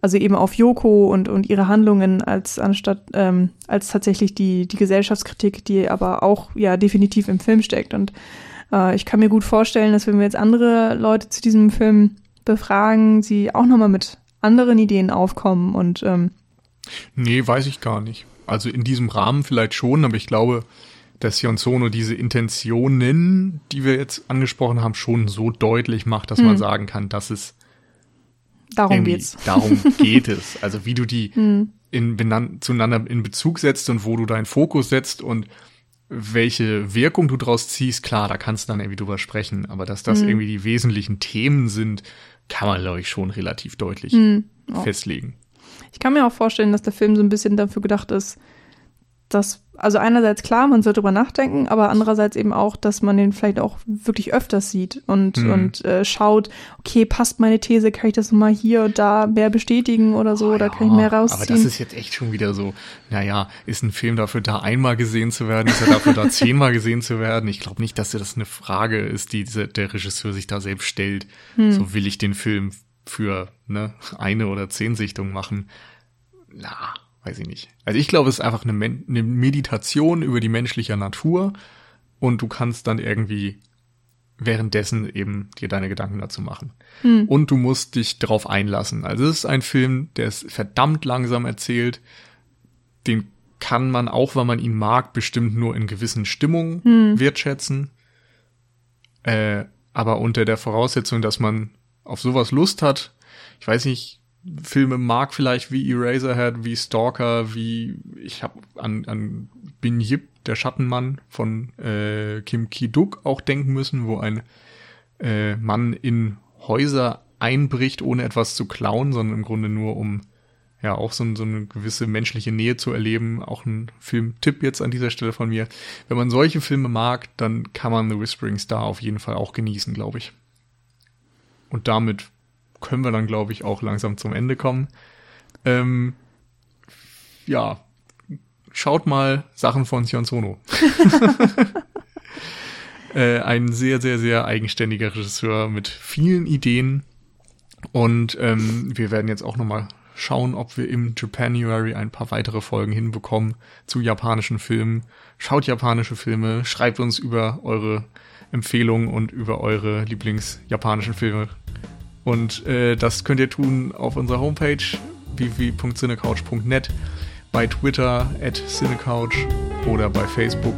Also eben auf Yoko und, und ihre Handlungen als anstatt ähm, als tatsächlich die, die Gesellschaftskritik, die aber auch ja definitiv im Film steckt. Und äh, ich kann mir gut vorstellen, dass wenn wir jetzt andere Leute zu diesem Film befragen, sie auch nochmal mit anderen Ideen aufkommen und ähm, Nee, weiß ich gar nicht. Also in diesem Rahmen vielleicht schon, aber ich glaube, dass Sion Sono diese Intentionen, die wir jetzt angesprochen haben, schon so deutlich macht, dass man Hm. sagen kann, dass es darum geht's. darum geht es. Also wie du die Hm. in, zueinander in Bezug setzt und wo du deinen Fokus setzt und welche Wirkung du draus ziehst, klar, da kannst du dann irgendwie drüber sprechen. Aber dass das Mhm. irgendwie die wesentlichen Themen sind, kann man, glaube ich, schon relativ deutlich Hm. Ja. festlegen. Ich kann mir auch vorstellen, dass der Film so ein bisschen dafür gedacht ist, dass, also einerseits klar, man soll drüber nachdenken, aber andererseits eben auch, dass man den vielleicht auch wirklich öfters sieht und, Hm. und äh, schaut, okay, passt meine These, kann ich das nochmal hier und da mehr bestätigen oder so, Oh oder ja, kann ich mehr Aber rausziehen? das ist jetzt echt schon wieder so, naja, ist ein Film dafür da, einmal gesehen zu werden? Ist er dafür da, zehnmal gesehen zu werden? Ich glaube nicht, dass das eine Frage ist, die der Regisseur sich da selbst stellt. Hm. So will ich den Film für ne, eine oder zehn Sichtungen machen. Na, weiß ich nicht. Also ich glaube, es ist einfach eine, Men eine Meditation über die menschliche Natur und du kannst dann irgendwie währenddessen eben dir deine Gedanken dazu machen. Hm. Und du musst dich darauf einlassen. Also es ist ein Film, der ist verdammt langsam erzählt. Den kann man, auch wenn man ihn mag, bestimmt nur in gewissen Stimmungen Hm. wertschätzen. Äh, aber unter der Voraussetzung, dass man auf sowas Lust hat, ich weiß nicht, Filme mag vielleicht wie Eraserhead, wie Stalker, wie ich habe an, an Bin Yip, der Schattenmann von äh, Kim Ki-duk auch denken müssen, wo ein äh, Mann in Häuser einbricht, ohne etwas zu klauen, sondern im Grunde nur um ja auch so, so eine gewisse menschliche Nähe zu erleben. Auch ein Filmtipp jetzt an dieser Stelle von mir. Wenn man solche Filme mag, dann kann man The Whispering Star auf jeden Fall auch genießen, glaube ich. Und damit können wir dann, glaube ich, auch langsam zum Ende kommen. Ähm, ja, schaut mal Sachen von Sion Sono. äh, ein sehr, sehr, sehr eigenständiger Regisseur mit vielen Ideen. Und ähm, wir werden jetzt auch nochmal schauen, ob wir im Japanuary ein paar weitere Folgen hinbekommen zu japanischen Filmen. Schaut japanische Filme, schreibt uns über eure Empfehlungen und über eure Lieblingsjapanischen Filme. Und äh, das könnt ihr tun auf unserer Homepage www.cinecouch.net, bei Twitter at Cinecouch oder bei Facebook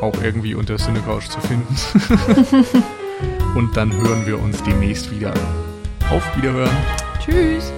auch irgendwie unter Cinecouch zu finden. Und dann hören wir uns demnächst wieder. Auf Wiederhören. Tschüss.